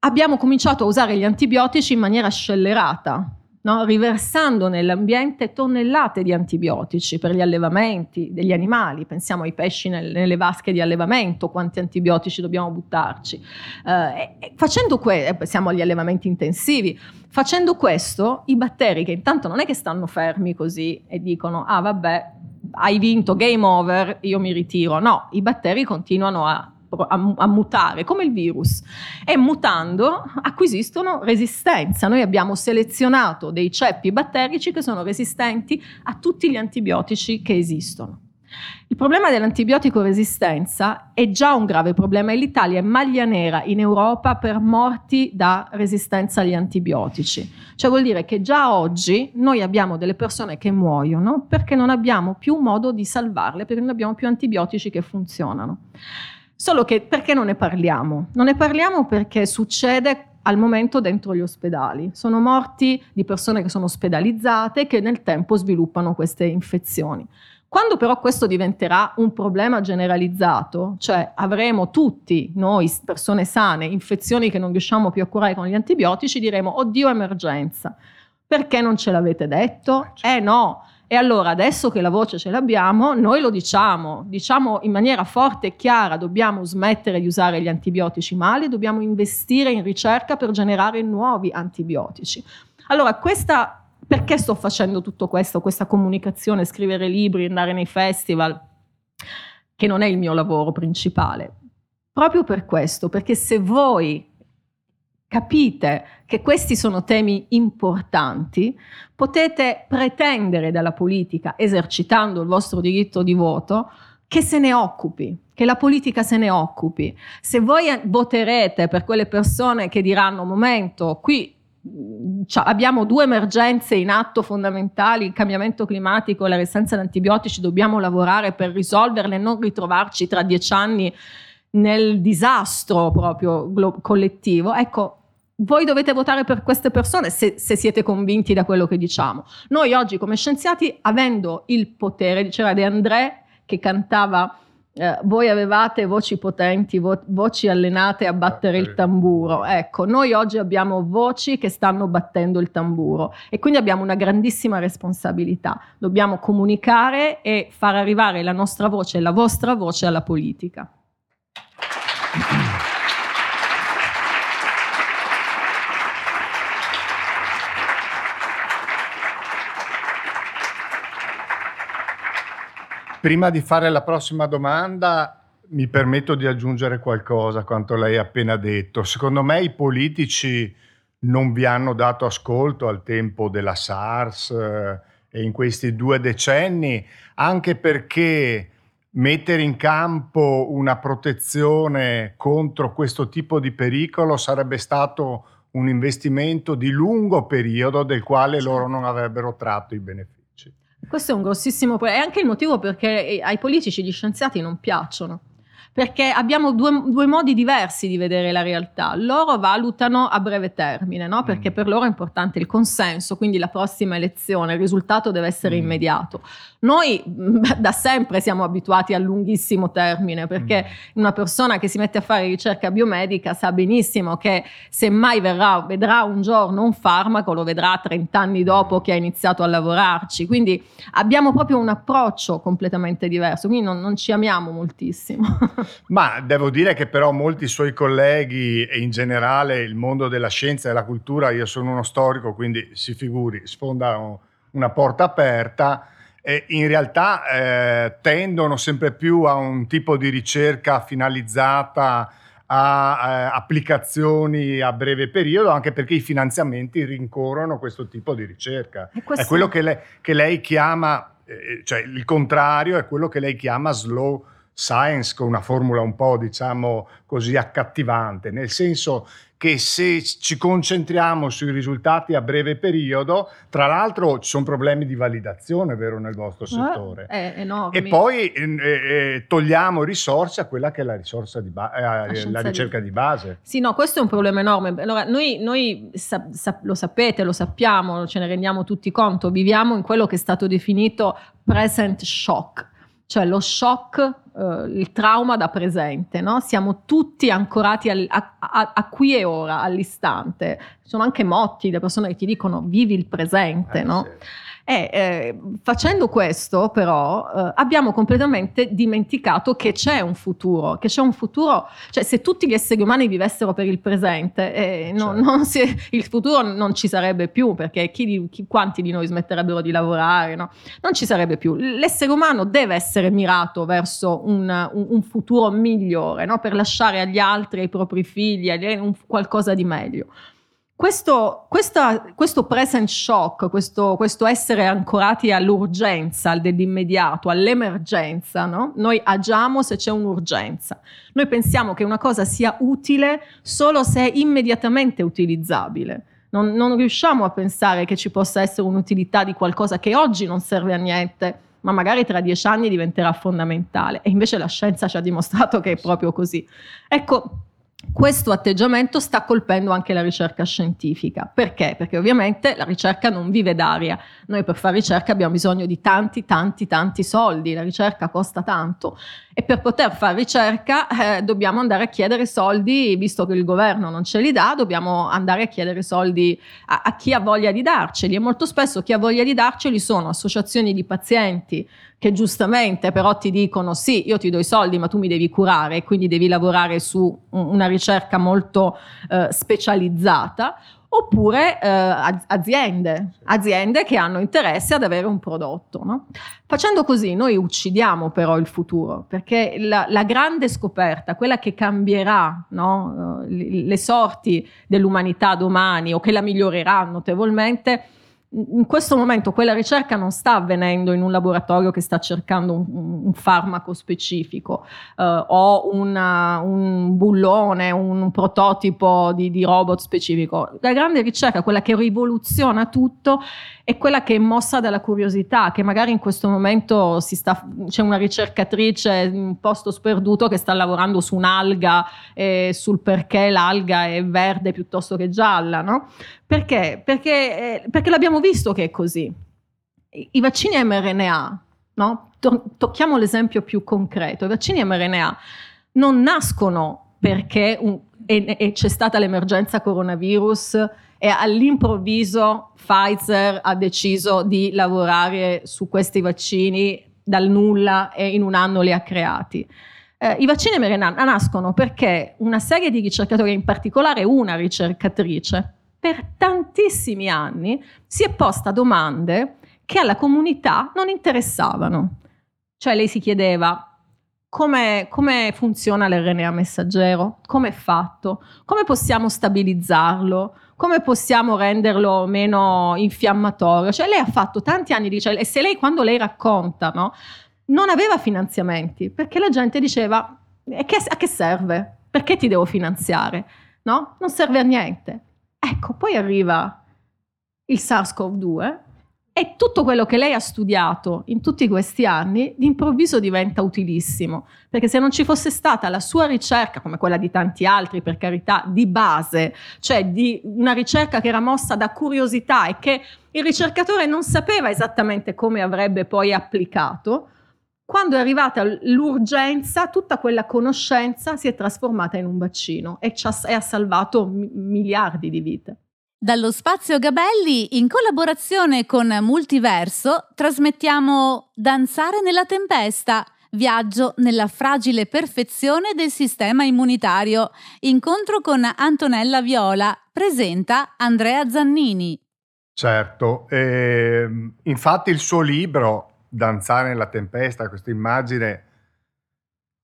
abbiamo cominciato a usare gli antibiotici in maniera scellerata, no? riversando nell'ambiente tonnellate di antibiotici per gli allevamenti degli animali, pensiamo ai pesci nel, nelle vasche di allevamento, quanti antibiotici dobbiamo buttarci. Eh, facendo questo, eh, siamo agli allevamenti intensivi, facendo questo i batteri che intanto non è che stanno fermi così e dicono ah vabbè hai vinto, game over, io mi ritiro, no, i batteri continuano a a, a, mutare, come il virus. E mutando acquisiscono resistenza. Noi abbiamo selezionato dei ceppi batterici che sono resistenti a tutti gli antibiotici che esistono. Il problema dell'antibiotico resistenza è già un grave problema e l'Italia è maglia nera in Europa per morti da resistenza agli antibiotici. Cioè vuol dire che già oggi noi abbiamo delle persone che muoiono perché non abbiamo più modo di salvarle, perché non abbiamo più antibiotici che funzionano. Solo che perché non ne parliamo? Non ne parliamo perché succede al momento dentro gli ospedali. Sono morti di persone che sono ospedalizzate e che nel tempo sviluppano queste infezioni. Quando però questo diventerà un problema generalizzato, cioè avremo tutti noi, persone sane, infezioni che non riusciamo più a curare con gli antibiotici, diremo, oddio, emergenza. Perché non ce l'avete detto? Eh no, e allora adesso che la voce ce l'abbiamo, noi lo diciamo, diciamo in maniera forte e chiara, dobbiamo smettere di usare gli antibiotici male, dobbiamo investire in ricerca per generare nuovi antibiotici. Allora, questa, perché sto facendo tutto questo, questa comunicazione, scrivere libri, andare nei festival, che non è il mio lavoro principale? Proprio per questo, perché se voi capite che questi sono temi importanti, potete pretendere dalla politica, esercitando il vostro diritto di voto, che se ne occupi, che la politica se ne occupi. Se voi voterete per quelle persone che diranno, momento, qui cioè, abbiamo due emergenze in atto fondamentali, il cambiamento climatico e la resistenza ad antibiotici, dobbiamo lavorare per risolverle e non ritrovarci tra dieci anni nel disastro proprio collettivo. Ecco, voi dovete votare per queste persone se, se, siete convinti da quello che diciamo. Noi oggi come scienziati, avendo il potere, diceva De André che cantava eh, voi avevate voci potenti, vo- voci allenate a battere il tamburo. Ecco, noi oggi abbiamo voci che stanno battendo il tamburo e quindi abbiamo una grandissima responsabilità. Dobbiamo comunicare e far arrivare la nostra voce e la vostra voce alla politica. Prima di fare la prossima domanda, mi permetto di aggiungere qualcosa a quanto lei ha appena detto. Secondo me i politici non vi hanno dato ascolto al tempo della SARS eh, e in questi due decenni, anche perché mettere in campo una protezione contro questo tipo di pericolo sarebbe stato un investimento di lungo periodo del quale loro non avrebbero tratto i benefici. Questo è un grossissimo problema, è anche il motivo perché ai politici gli scienziati non piacciono perché abbiamo due, due, modi diversi di vedere la realtà. Loro valutano a breve termine, no? perché mm. per loro è importante il consenso, quindi la prossima elezione, il risultato deve essere mm. immediato. Noi da sempre siamo abituati al lunghissimo termine, perché mm. una persona che si mette a fare ricerca biomedica sa benissimo che se mai verrà, vedrà un giorno un farmaco, lo vedrà 30 anni dopo che ha iniziato a lavorarci. Quindi abbiamo proprio un approccio completamente diverso, quindi non, non ci amiamo moltissimo. Ma devo dire che però molti suoi colleghi e in generale il mondo della scienza e della cultura, io sono uno storico, quindi si figuri, sfonda una porta aperta, e in realtà eh, tendono sempre più a un tipo di ricerca finalizzata a eh, applicazioni a breve periodo, anche perché i finanziamenti rincorrono questo tipo di ricerca. Questo... È quello che lei, che lei chiama, eh, cioè il contrario è quello che lei chiama slow science con una formula un po' diciamo così accattivante, nel senso che se ci concentriamo sui risultati a breve periodo, tra l'altro ci sono problemi di validazione, vero, nel vostro ah, settore. Eh, e poi eh, eh, togliamo risorse a quella che è la, risorsa di ba- eh, la, la ricerca di... di... base. Sì, no, questo è un problema enorme. Allora, noi, noi sa- sa- lo sapete, lo sappiamo, ce ne rendiamo tutti conto, viviamo in quello che è stato definito present shock cioè lo shock, eh, il trauma da presente, no? siamo tutti ancorati al, a, a, a, qui e ora, all'istante. Sono anche motti, le persone che ti dicono vivi il presente, eh, no? Sì. E eh, facendo questo, però, eh, abbiamo completamente dimenticato che c'è un futuro, che c'è un futuro, cioè se tutti gli esseri umani vivessero per il presente, eh, non, certo. non si, il futuro non ci sarebbe più, perché chi, chi, quanti di noi smetterebbero di lavorare, no? Non ci sarebbe più. L'essere umano deve essere mirato verso un, un, un futuro migliore, no? per lasciare agli altri, ai propri figli, un, qualcosa di meglio. Questo, questa, questo, present shock, questo, questo, essere ancorati all'urgenza, dell'immediato, all'emergenza, no? noi agiamo se c'è un'urgenza. Noi pensiamo che una cosa sia utile solo se è immediatamente utilizzabile. Non, non riusciamo a pensare che ci possa essere un'utilità di qualcosa che oggi non serve a niente, ma magari tra dieci anni diventerà fondamentale. E invece la scienza ci ha dimostrato che è proprio così. Ecco, questo atteggiamento sta colpendo anche la ricerca scientifica. Perché? Perché ovviamente la ricerca non vive d'aria. Noi per fare ricerca abbiamo bisogno di tanti, tanti, tanti soldi. La ricerca costa tanto e per poter fare ricerca eh, dobbiamo andare a chiedere soldi, visto che il governo non ce li dà, dobbiamo andare a chiedere soldi a, a chi ha voglia di darceli. E molto spesso chi ha voglia di darceli sono associazioni di pazienti che giustamente però ti dicono sì, io ti do i soldi ma tu mi devi curare e quindi devi lavorare su una ricerca molto eh, specializzata, oppure eh, aziende, aziende che hanno interesse ad avere un prodotto. No? Facendo così noi uccidiamo però il futuro, perché la, la grande scoperta, quella che cambierà no, le, le sorti dell'umanità domani o che la migliorerà notevolmente, in questo momento quella ricerca non sta avvenendo in un laboratorio che sta cercando un, un farmaco specifico eh, o una, un bullone, un prototipo di, di, robot specifico. La grande ricerca, quella che rivoluziona tutto, è quella che è mossa dalla curiosità, che magari in questo momento sta, c'è una ricercatrice in un posto sperduto che sta lavorando su un'alga e sul perché l'alga è verde piuttosto che gialla, no? Perché? Perché, eh, perché l'abbiamo visto che è così. I vaccini mRNA, no? To- tocchiamo l'esempio più concreto, i vaccini mRNA non nascono perché un, e, e c'è stata l'emergenza coronavirus e all'improvviso Pfizer ha deciso di lavorare su questi vaccini dal nulla e in un anno li ha creati. Eh, I vaccini mRNA nascono perché una serie di ricercatori, in particolare una ricercatrice, per tantissimi anni si è posta domande che alla comunità non interessavano. Cioè lei si chiedeva come, come funziona l'RNA messaggero, come è fatto, come possiamo stabilizzarlo, come possiamo renderlo meno infiammatorio. Cioè lei ha fatto tanti anni di ricerca e se lei quando lei racconta, no? non aveva finanziamenti perché la gente diceva che, a che serve? Perché ti devo finanziare? No? Non serve a niente. Ecco, poi arriva il SARS-CoV-2 e tutto quello che lei ha studiato in tutti questi anni d'improvviso diventa utilissimo, perché se non ci fosse stata la sua ricerca, come quella di tanti altri per carità, di base, cioè di una ricerca che era mossa da curiosità e che il ricercatore non sapeva esattamente come avrebbe poi applicato, quando è arrivata l'urgenza, tutta quella conoscenza si è trasformata in un vaccino e, e ha salvato miliardi di vite. Dallo Spazio Gabelli, in collaborazione con Multiverso, trasmettiamo Danzare nella tempesta, viaggio nella fragile perfezione del sistema immunitario. Incontro con Antonella Viola, presenta Andrea Zannini. Certo, eh, infatti il suo libro danzare nella tempesta, questa immagine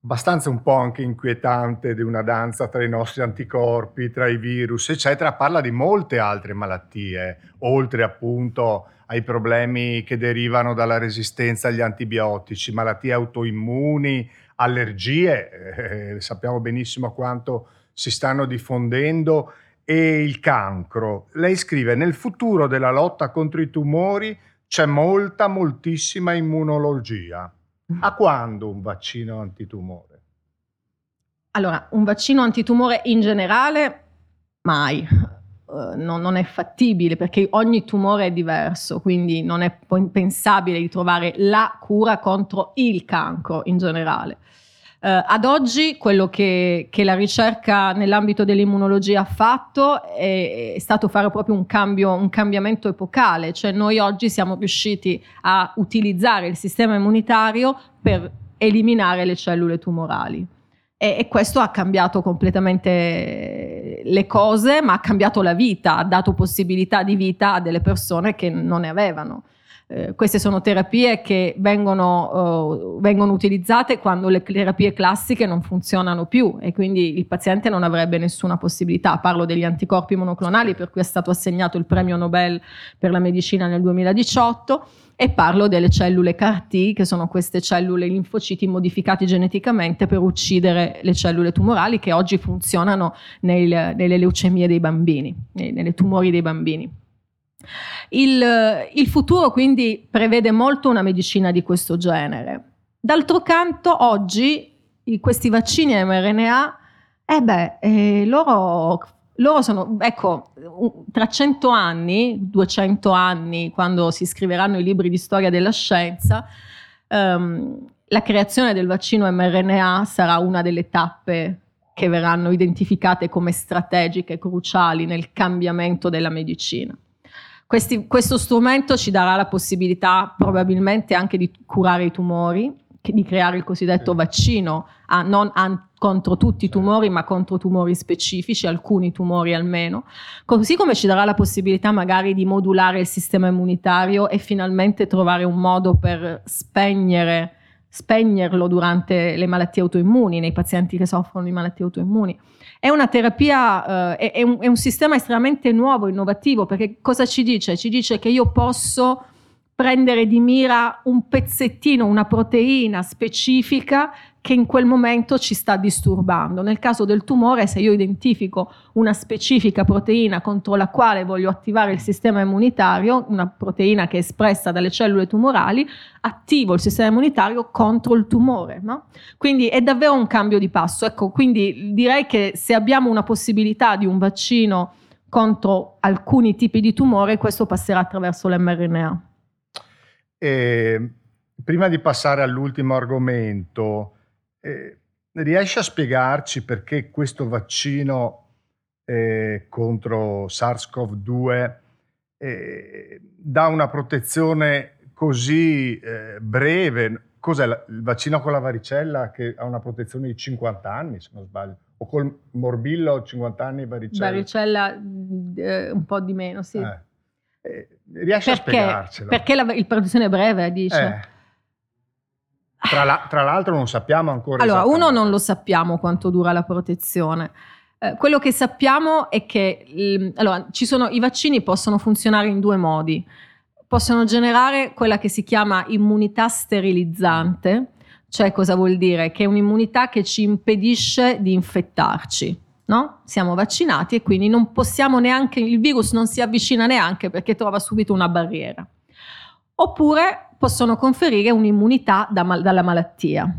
abbastanza un po' anche inquietante di una danza tra i nostri anticorpi, tra i virus, eccetera, parla di molte altre malattie, oltre appunto ai problemi che derivano dalla resistenza agli antibiotici, malattie autoimmuni, allergie, eh, sappiamo benissimo quanto si stanno diffondendo, e il cancro. Lei scrive, nel futuro della lotta contro i tumori c'è molta, moltissima immunologia. A quando un vaccino antitumore? Allora, un vaccino antitumore in generale, mai. Uh, no, non è fattibile perché ogni tumore è diverso, quindi non è pensabile di trovare la cura contro il cancro in generale. Uh, ad oggi quello che, che, la ricerca nell'ambito dell'immunologia ha fatto è, è, stato fare proprio un, cambio, un cambiamento epocale, cioè noi oggi siamo riusciti a utilizzare il sistema immunitario per eliminare le cellule tumorali. E, e questo ha cambiato completamente le cose, ma ha cambiato la vita, ha dato possibilità di vita a delle persone che non ne avevano. Eh, queste sono terapie che vengono, uh, vengono, utilizzate quando le terapie classiche non funzionano più e quindi il paziente non avrebbe nessuna possibilità. Parlo degli anticorpi monoclonali per cui è stato assegnato il premio Nobel per la medicina nel 2018 e parlo delle cellule CAR-T, che sono queste cellule linfociti modificati geneticamente per uccidere le cellule tumorali che oggi funzionano nel, nelle leucemie dei bambini, nelle tumori dei bambini. Il, il futuro quindi prevede molto una medicina di questo genere. D'altro canto, oggi questi vaccini mRNA, eh beh, eh, loro, loro, sono, ecco, tra 100 anni, 200 anni, quando si scriveranno i libri di storia della scienza, um, la creazione del vaccino mRNA sarà una delle tappe che verranno identificate come strategiche, cruciali nel cambiamento della medicina. Questi, questo strumento ci darà la possibilità probabilmente anche di curare i tumori, di creare il cosiddetto vaccino, a, non a, contro tutti i tumori, ma contro tumori specifici, alcuni tumori almeno, così come ci darà la possibilità magari di modulare il sistema immunitario e finalmente trovare un modo per spegnere, spegnerlo durante le malattie autoimmuni, nei pazienti che soffrono di malattie autoimmuni. È una terapia, eh, è, un, è un sistema estremamente nuovo, innovativo, perché cosa ci dice? Ci dice che io posso prendere di mira un pezzettino, una proteina specifica che in quel momento ci sta disturbando. Nel caso del tumore, se io identifico una specifica proteina contro la quale voglio attivare il sistema immunitario, una proteina che è espressa dalle cellule tumorali, attivo il sistema immunitario contro il tumore. No? Quindi è davvero un cambio di passo. Ecco, quindi direi che se abbiamo una possibilità di un vaccino contro alcuni tipi di tumore, questo passerà attraverso l'mRNA. E prima di passare all'ultimo argomento, eh, riesci a spiegarci perché questo vaccino eh, contro SARS-CoV-2 eh, dà una protezione così eh, breve? Cos'è il vaccino con la varicella che ha una protezione di 50 anni, se non sbaglio? O col morbillo 50 anni varicella? Varicella eh, un po' di meno, sì. Eh. Eh, riesci perché, a spiegarcelo? Perché la, il è breve, dice. Tra, la, tra, l'altro non sappiamo ancora. Allora, uno non lo sappiamo quanto dura la protezione. Eh, quello che sappiamo è che allora, sono, i vaccini possono funzionare in due modi. possono generare quella che si chiama immunità sterilizzante, cioè cosa vuol dire? Che è un'immunità che ci impedisce di infettarci. No? Siamo vaccinati e quindi non possiamo neanche, il virus non si avvicina neanche perché trova subito una barriera. Oppure possono conferire un'immunità da mal- dalla malattia.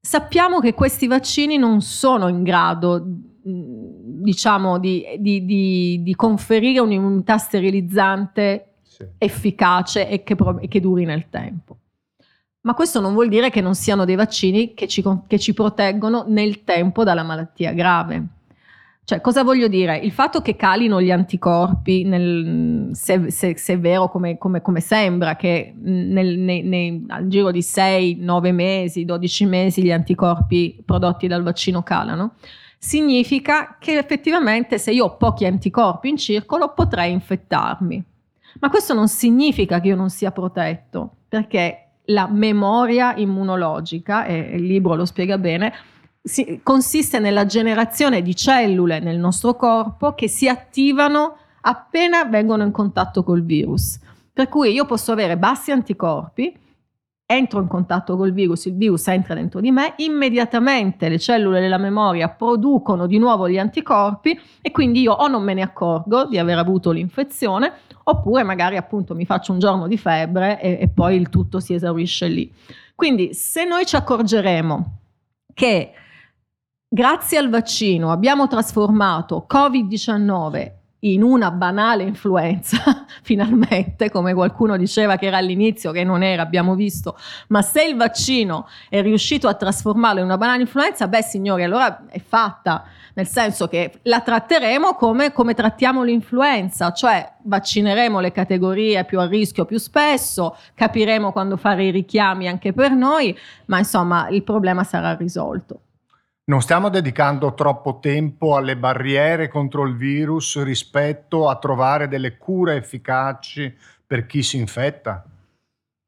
Sappiamo che questi vaccini non sono in grado, diciamo, di, di, di, di conferire un'immunità sterilizzante sì. efficace e che, e che duri nel tempo. Ma questo non vuol dire che non siano dei vaccini che ci, che ci proteggono nel tempo dalla malattia grave. Cioè, cosa voglio dire? Il fatto che calino gli anticorpi, nel, se, se, se, è vero come, come, come sembra, che nel, nei, nei, al giro di 6, 9 mesi, 12 mesi gli anticorpi prodotti dal vaccino calano, significa che effettivamente se io ho pochi anticorpi in circolo potrei infettarmi. Ma questo non significa che io non sia protetto, perché la memoria immunologica, e il libro lo spiega bene, si, consiste nella generazione di cellule nel nostro corpo che si attivano appena vengono in contatto col virus. Per cui io posso avere bassi anticorpi, entro in contatto col virus, il virus entra dentro di me, immediatamente le cellule della memoria producono di nuovo gli anticorpi e quindi io o non me ne accorgo di aver avuto l'infezione oppure magari appunto mi faccio un giorno di febbre e, e poi il tutto si esaurisce lì. Quindi se noi ci accorgeremo che grazie al vaccino abbiamo trasformato Covid-19 in una banale influenza, finalmente, come qualcuno diceva che era all'inizio, che non era, abbiamo visto, ma se il vaccino è riuscito a trasformarlo in una banale influenza, beh signori, allora è fatta, nel senso che la tratteremo come, come trattiamo l'influenza, cioè vaccineremo le categorie più a rischio più spesso, capiremo quando fare i richiami anche per noi, ma insomma il problema sarà risolto. Non stiamo dedicando troppo tempo alle barriere contro il virus rispetto a trovare delle cure efficaci per chi si infetta?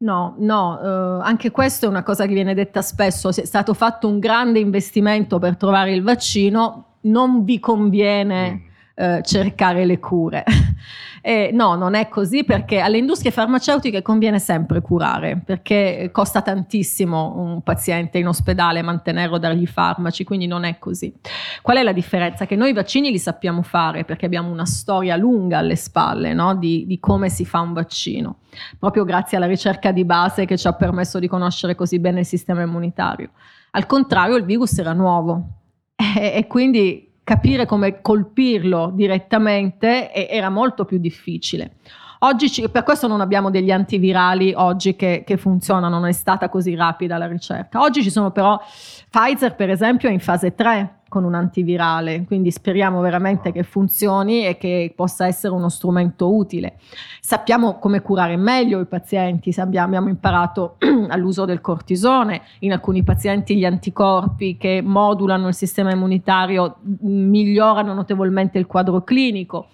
No, no, eh, anche questo è una cosa che viene detta spesso, è stato fatto un grande investimento per trovare il vaccino, non vi conviene mm. Eh, cercare le cure. Eh, no, non è così perché alle industrie farmaceutiche conviene sempre curare perché costa tantissimo un paziente in ospedale mantenerlo, dargli farmaci, quindi non è così. Qual è la differenza? Che noi i vaccini li sappiamo fare perché abbiamo una storia lunga alle spalle no? di, di come si fa un vaccino, proprio grazie alla ricerca di base che ci ha permesso di conoscere così bene il sistema immunitario. Al contrario, il virus era nuovo e, e quindi capire come colpirlo direttamente era molto più difficile. Oggi, per questo non abbiamo degli antivirali oggi che, che, funzionano, non è stata così rapida la ricerca. Oggi ci sono però, Pfizer per esempio è in fase 3 con un antivirale, quindi speriamo veramente che funzioni e che possa essere uno strumento utile. Sappiamo come curare meglio i pazienti, abbiamo imparato all'uso del cortisone, in alcuni pazienti gli anticorpi che modulano il sistema immunitario migliorano notevolmente il quadro clinico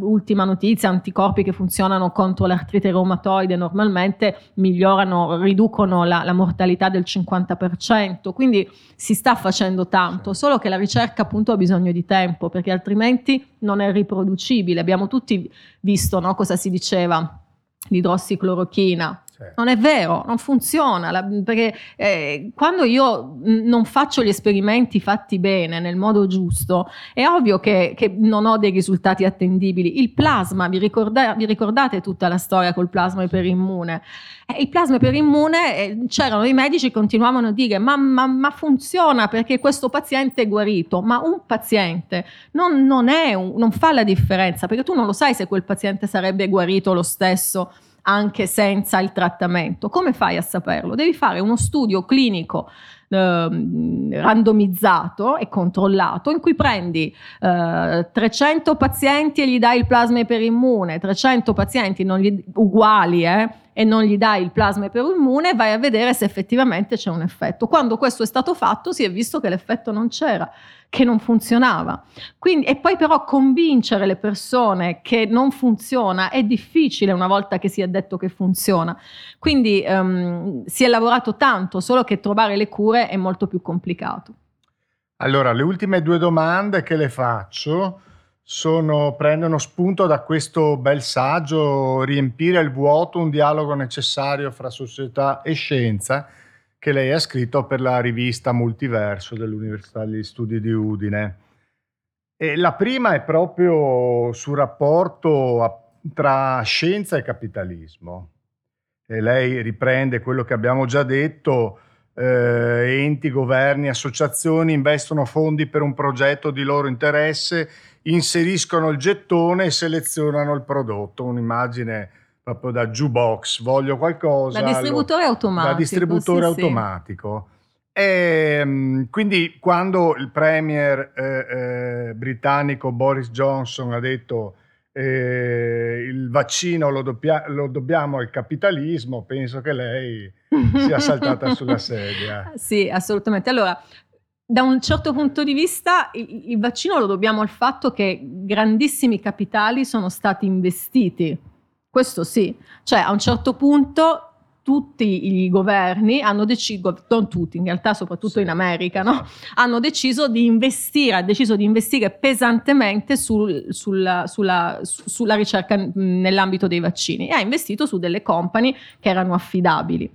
ultima notizia, anticorpi che funzionano contro l'artrite reumatoide normalmente migliorano, riducono la, la mortalità del 50%, quindi si sta facendo tanto, solo che la ricerca appunto ha bisogno di tempo perché altrimenti non è riproducibile. Abbiamo tutti visto no, cosa si diceva, l'idrossiclorochina, non è vero, non funziona, la, perché eh, quando io non faccio gli esperimenti fatti bene, nel modo giusto, è ovvio che, che non ho dei risultati attendibili. Il plasma, vi, ricorda, vi ricordate tutta la storia col plasma iperimmune? Eh, il plasma iperimmune, eh, c'erano i medici che continuavano a dire ma, ma, ma, funziona perché questo paziente è guarito, ma un paziente non, non, un, non fa la differenza, perché tu non lo sai se quel paziente sarebbe guarito lo stesso anche senza il trattamento. Come fai a saperlo? Devi fare uno studio clinico eh, randomizzato e controllato in cui prendi eh, 300 pazienti e gli dai il plasma iperimmune, 300 pazienti gli, uguali eh, e non gli dai il plasma iperimmune vai a vedere se effettivamente c'è un effetto. Quando questo è stato fatto si è visto che l'effetto non c'era che non funzionava. Quindi, e poi però convincere le persone che non funziona è difficile una volta che si è detto che funziona. Quindi um, si è lavorato tanto, solo che trovare le cure è molto più complicato. Allora, le ultime due domande che le faccio sono, prendono spunto da questo bel saggio Riempire il vuoto, un dialogo necessario fra società e scienza che lei ha scritto per la rivista Multiverso dell'Università degli Studi di Udine. E la prima è proprio sul rapporto tra scienza e capitalismo. E lei riprende quello che abbiamo già detto, eh, enti, governi, associazioni investono fondi per un progetto di loro interesse, inseriscono il gettone e selezionano il prodotto, un'immagine proprio da jukebox, voglio qualcosa. Da distributore automatico. Da distributore sì, automatico. Sì. E, quindi quando il premier eh, eh, britannico Boris Johnson ha detto eh, il vaccino lo, doppia- lo, dobbiamo al capitalismo, penso che lei sia saltata sulla sedia. Sì, assolutamente. Allora, da un certo punto di vista il, il vaccino lo dobbiamo al fatto che grandissimi capitali sono stati investiti. Questo sì, cioè a un certo punto tutti i governi hanno deciso, non tutti, in realtà soprattutto in America, no? hanno deciso di investire, ha deciso di investire pesantemente sul, sulla, sulla, sulla ricerca nell'ambito dei vaccini e ha investito su delle company che erano affidabili.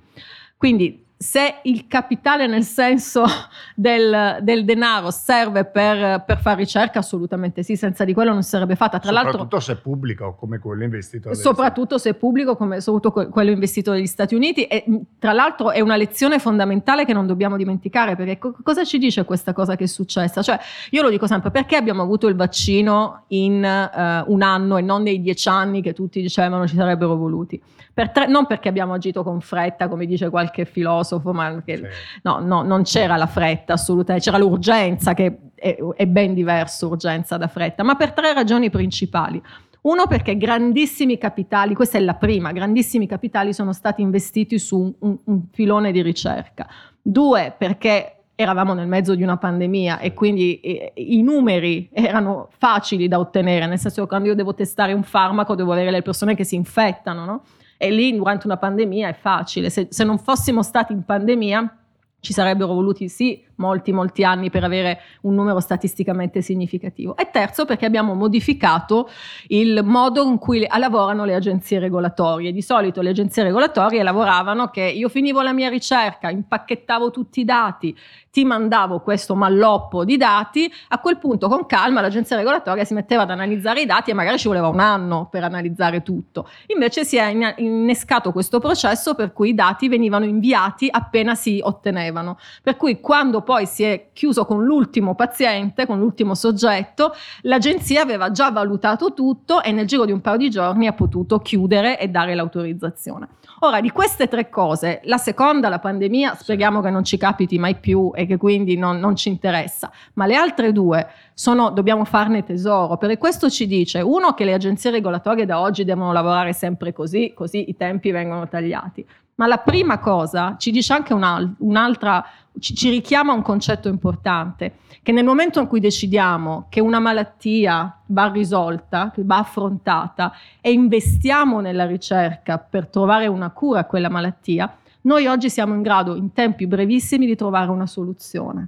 Quindi se il capitale nel senso del, del denaro serve per, per, fare ricerca, assolutamente sì, senza di quello non sarebbe fatta. Tra soprattutto l'altro, se è pubblico come quello investito Soprattutto se è pubblico come soprattutto quello investito negli Stati Uniti e tra l'altro è una lezione fondamentale che non dobbiamo dimenticare perché co- cosa ci dice questa cosa che è successa? Cioè io lo dico sempre, perché abbiamo avuto il vaccino in uh, un anno e non nei dieci anni che tutti dicevano ci sarebbero voluti? Per tre, non perché abbiamo agito con fretta, come dice qualche filosofo, ma che, sì. no, no, non c'era la fretta assolutamente, c'era l'urgenza, che è, è ben diverso urgenza da fretta, ma per tre ragioni principali. Uno perché grandissimi capitali, questa è la prima, grandissimi capitali sono stati investiti su un, un, un filone di ricerca. Due perché eravamo nel mezzo di una pandemia e quindi eh, i numeri erano facili da ottenere, nel senso che quando io devo testare un farmaco devo avere le persone che si infettano, no? E lì durante una pandemia è facile. Se, se non fossimo stati in pandemia ci sarebbero voluti sì molti molti anni per avere un numero statisticamente significativo. E terzo perché abbiamo modificato il modo in cui lavorano le agenzie regolatorie. Di solito le agenzie regolatorie lavoravano che io finivo la mia ricerca, impacchettavo tutti i dati, ti mandavo questo malloppo di dati, a quel punto con calma l'agenzia regolatoria si metteva ad analizzare i dati e magari ci voleva un anno per analizzare tutto. Invece si è innescato questo processo per cui i dati venivano inviati appena si ottenevano. Per cui quando poi si è chiuso con l'ultimo paziente, con l'ultimo soggetto, l'agenzia aveva già valutato tutto e nel giro di un paio di giorni ha potuto chiudere e dare l'autorizzazione. Ora, di queste tre cose, la seconda, la pandemia, speriamo che non ci capiti mai più e che quindi non, non ci interessa, ma le altre due sono, dobbiamo farne tesoro, perché questo ci dice, uno, che le agenzie regolatorie da oggi devono lavorare sempre così, così i tempi vengono tagliati, ma la prima cosa ci dice anche un'altra, ci, ci richiama un concetto importante, che nel momento in cui decidiamo che una malattia va risolta, che va affrontata e investiamo nella ricerca per trovare una cura a quella malattia, noi oggi siamo in grado in tempi brevissimi di trovare una soluzione.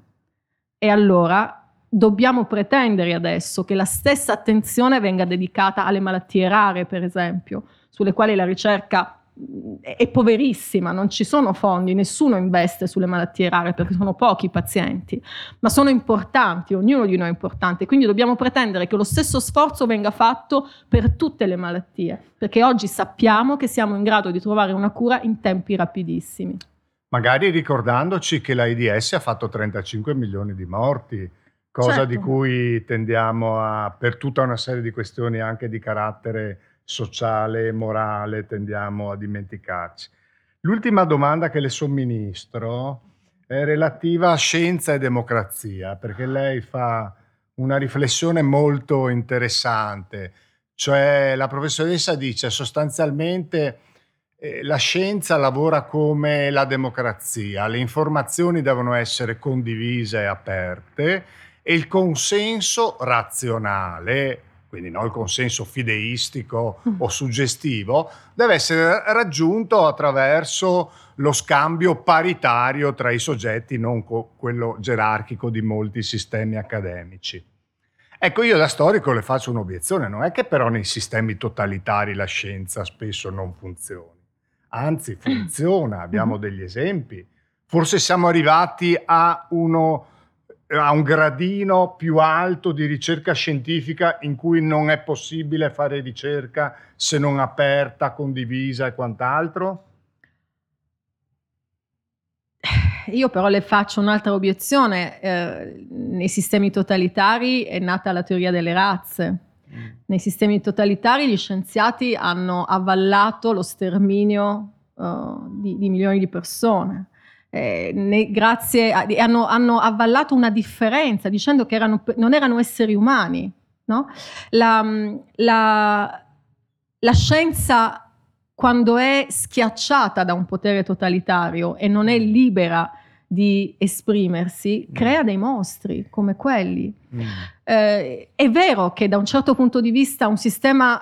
E allora dobbiamo pretendere adesso che la stessa attenzione venga dedicata alle malattie rare, per esempio, sulle quali la ricerca è poverissima, non ci sono fondi, nessuno investe sulle malattie rare perché sono pochi i pazienti, ma sono importanti, ognuno di noi è importante, quindi dobbiamo pretendere che lo stesso sforzo venga fatto per tutte le malattie, perché oggi sappiamo che siamo in grado di trovare una cura in tempi rapidissimi. Magari ricordandoci che l'AIDS ha fatto 35 milioni di morti, cosa certo. di cui tendiamo a, per tutta una serie di questioni anche di carattere sociale e morale tendiamo a dimenticarci. L'ultima domanda che le somministro è relativa a scienza e democrazia, perché lei fa una riflessione molto interessante, cioè la professoressa dice sostanzialmente eh, la scienza lavora come la democrazia, le informazioni devono essere condivise e aperte e il consenso razionale quindi non il consenso fideistico mm. o suggestivo, deve essere raggiunto attraverso lo scambio paritario tra i soggetti, non co- quello gerarchico di molti sistemi accademici. Ecco, io da storico le faccio un'obiezione, non è che però nei sistemi totalitari la scienza spesso non funzioni, anzi funziona, abbiamo mhm. degli esempi. Forse siamo arrivati a, uno, a un gradino più alto di ricerca scientifica in cui non è possibile fare ricerca se non aperta, condivisa e quant'altro? Io però le faccio un'altra obiezione. Eh, nei sistemi totalitari è nata la teoria delle razze. Mm. Nei sistemi totalitari gli scienziati hanno avvallato lo sterminio uh, di, di, milioni di persone. Eh, ne, grazie a, hanno, hanno, avvallato una differenza dicendo che erano, non erano esseri umani. No? La, la, la scienza quando è schiacciata da un potere totalitario e non è mm. libera di esprimersi, mm. crea dei mostri come quelli. Mm. Eh, è vero che da un certo punto di vista un sistema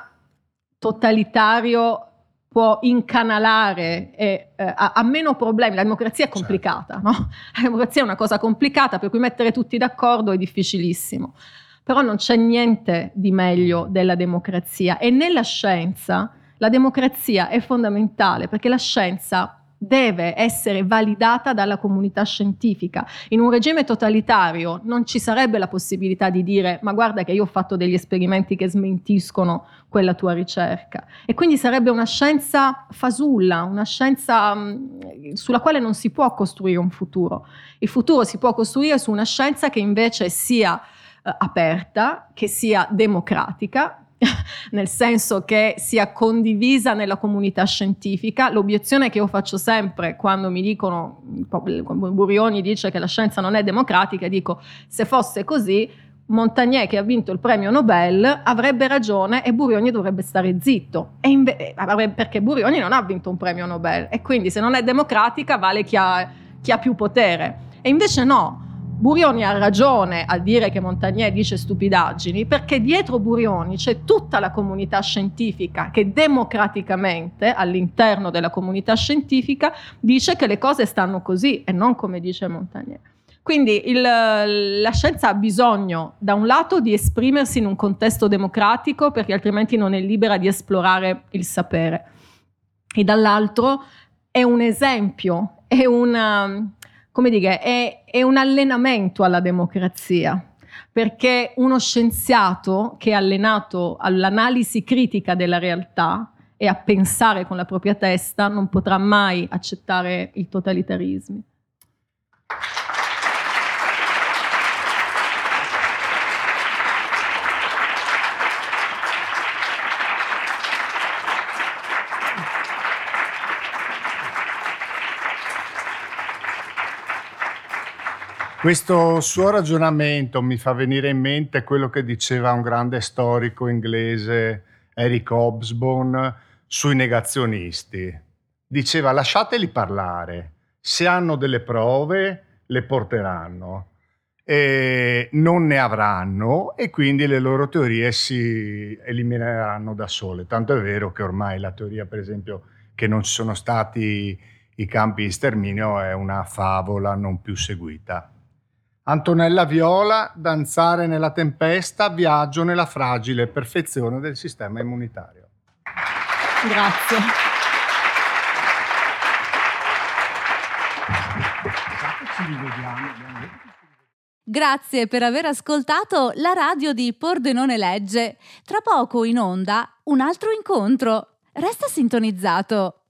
totalitario può incanalare e eh, ha, meno problemi. La democrazia è complicata, certo. no? La democrazia è una cosa complicata per cui mettere tutti d'accordo è difficilissimo. Però non c'è niente di meglio della democrazia e nella scienza la democrazia è fondamentale perché la scienza deve essere validata dalla comunità scientifica. In un regime totalitario non ci sarebbe la possibilità di dire ma guarda che io ho fatto degli esperimenti che smentiscono quella tua ricerca. E quindi sarebbe una scienza fasulla, una scienza mh, mm, sulla quale non si può costruire un futuro. Il futuro si può costruire su una scienza che invece sia eh, aperta, che sia democratica, nel senso che sia condivisa nella comunità scientifica. L'obiezione che io faccio sempre quando mi dicono, Burioni dice che la scienza non è democratica, dico se fosse così Montagnier che ha vinto il premio Nobel avrebbe ragione e Burioni dovrebbe stare zitto. Inve- perché Burioni non ha vinto un premio Nobel. E quindi se non è democratica vale chi ha, chi ha più potere. E invece no Burioni ha ragione a dire che Montagnier dice stupidaggini perché dietro Burioni c'è tutta la comunità scientifica che democraticamente all'interno della comunità scientifica dice che le cose stanno così e non come dice Montagnier. Quindi il, la scienza ha bisogno da un lato di esprimersi in un contesto democratico perché altrimenti non è libera di esplorare il sapere e dall'altro è un esempio, è una come dire, è, è un allenamento alla democrazia perché uno scienziato che è allenato all'analisi critica della realtà e a pensare con la propria testa non potrà mai accettare i totalitarismi. Questo suo ragionamento mi fa venire in mente quello che diceva un grande storico inglese, Eric Hobsbawm, sui negazionisti. Diceva lasciateli parlare, se hanno delle prove le porteranno, e non ne avranno e quindi le loro teorie si elimineranno da sole. Tanto è vero che ormai la teoria, per esempio, che non ci sono stati i campi di sterminio è una favola non più seguita. Antonella Viola, danzare nella tempesta, viaggio nella fragile perfezione del sistema immunitario. Grazie. Grazie per aver ascoltato la radio di Pordenone Legge. Tra poco in onda un altro incontro. Resta sintonizzato.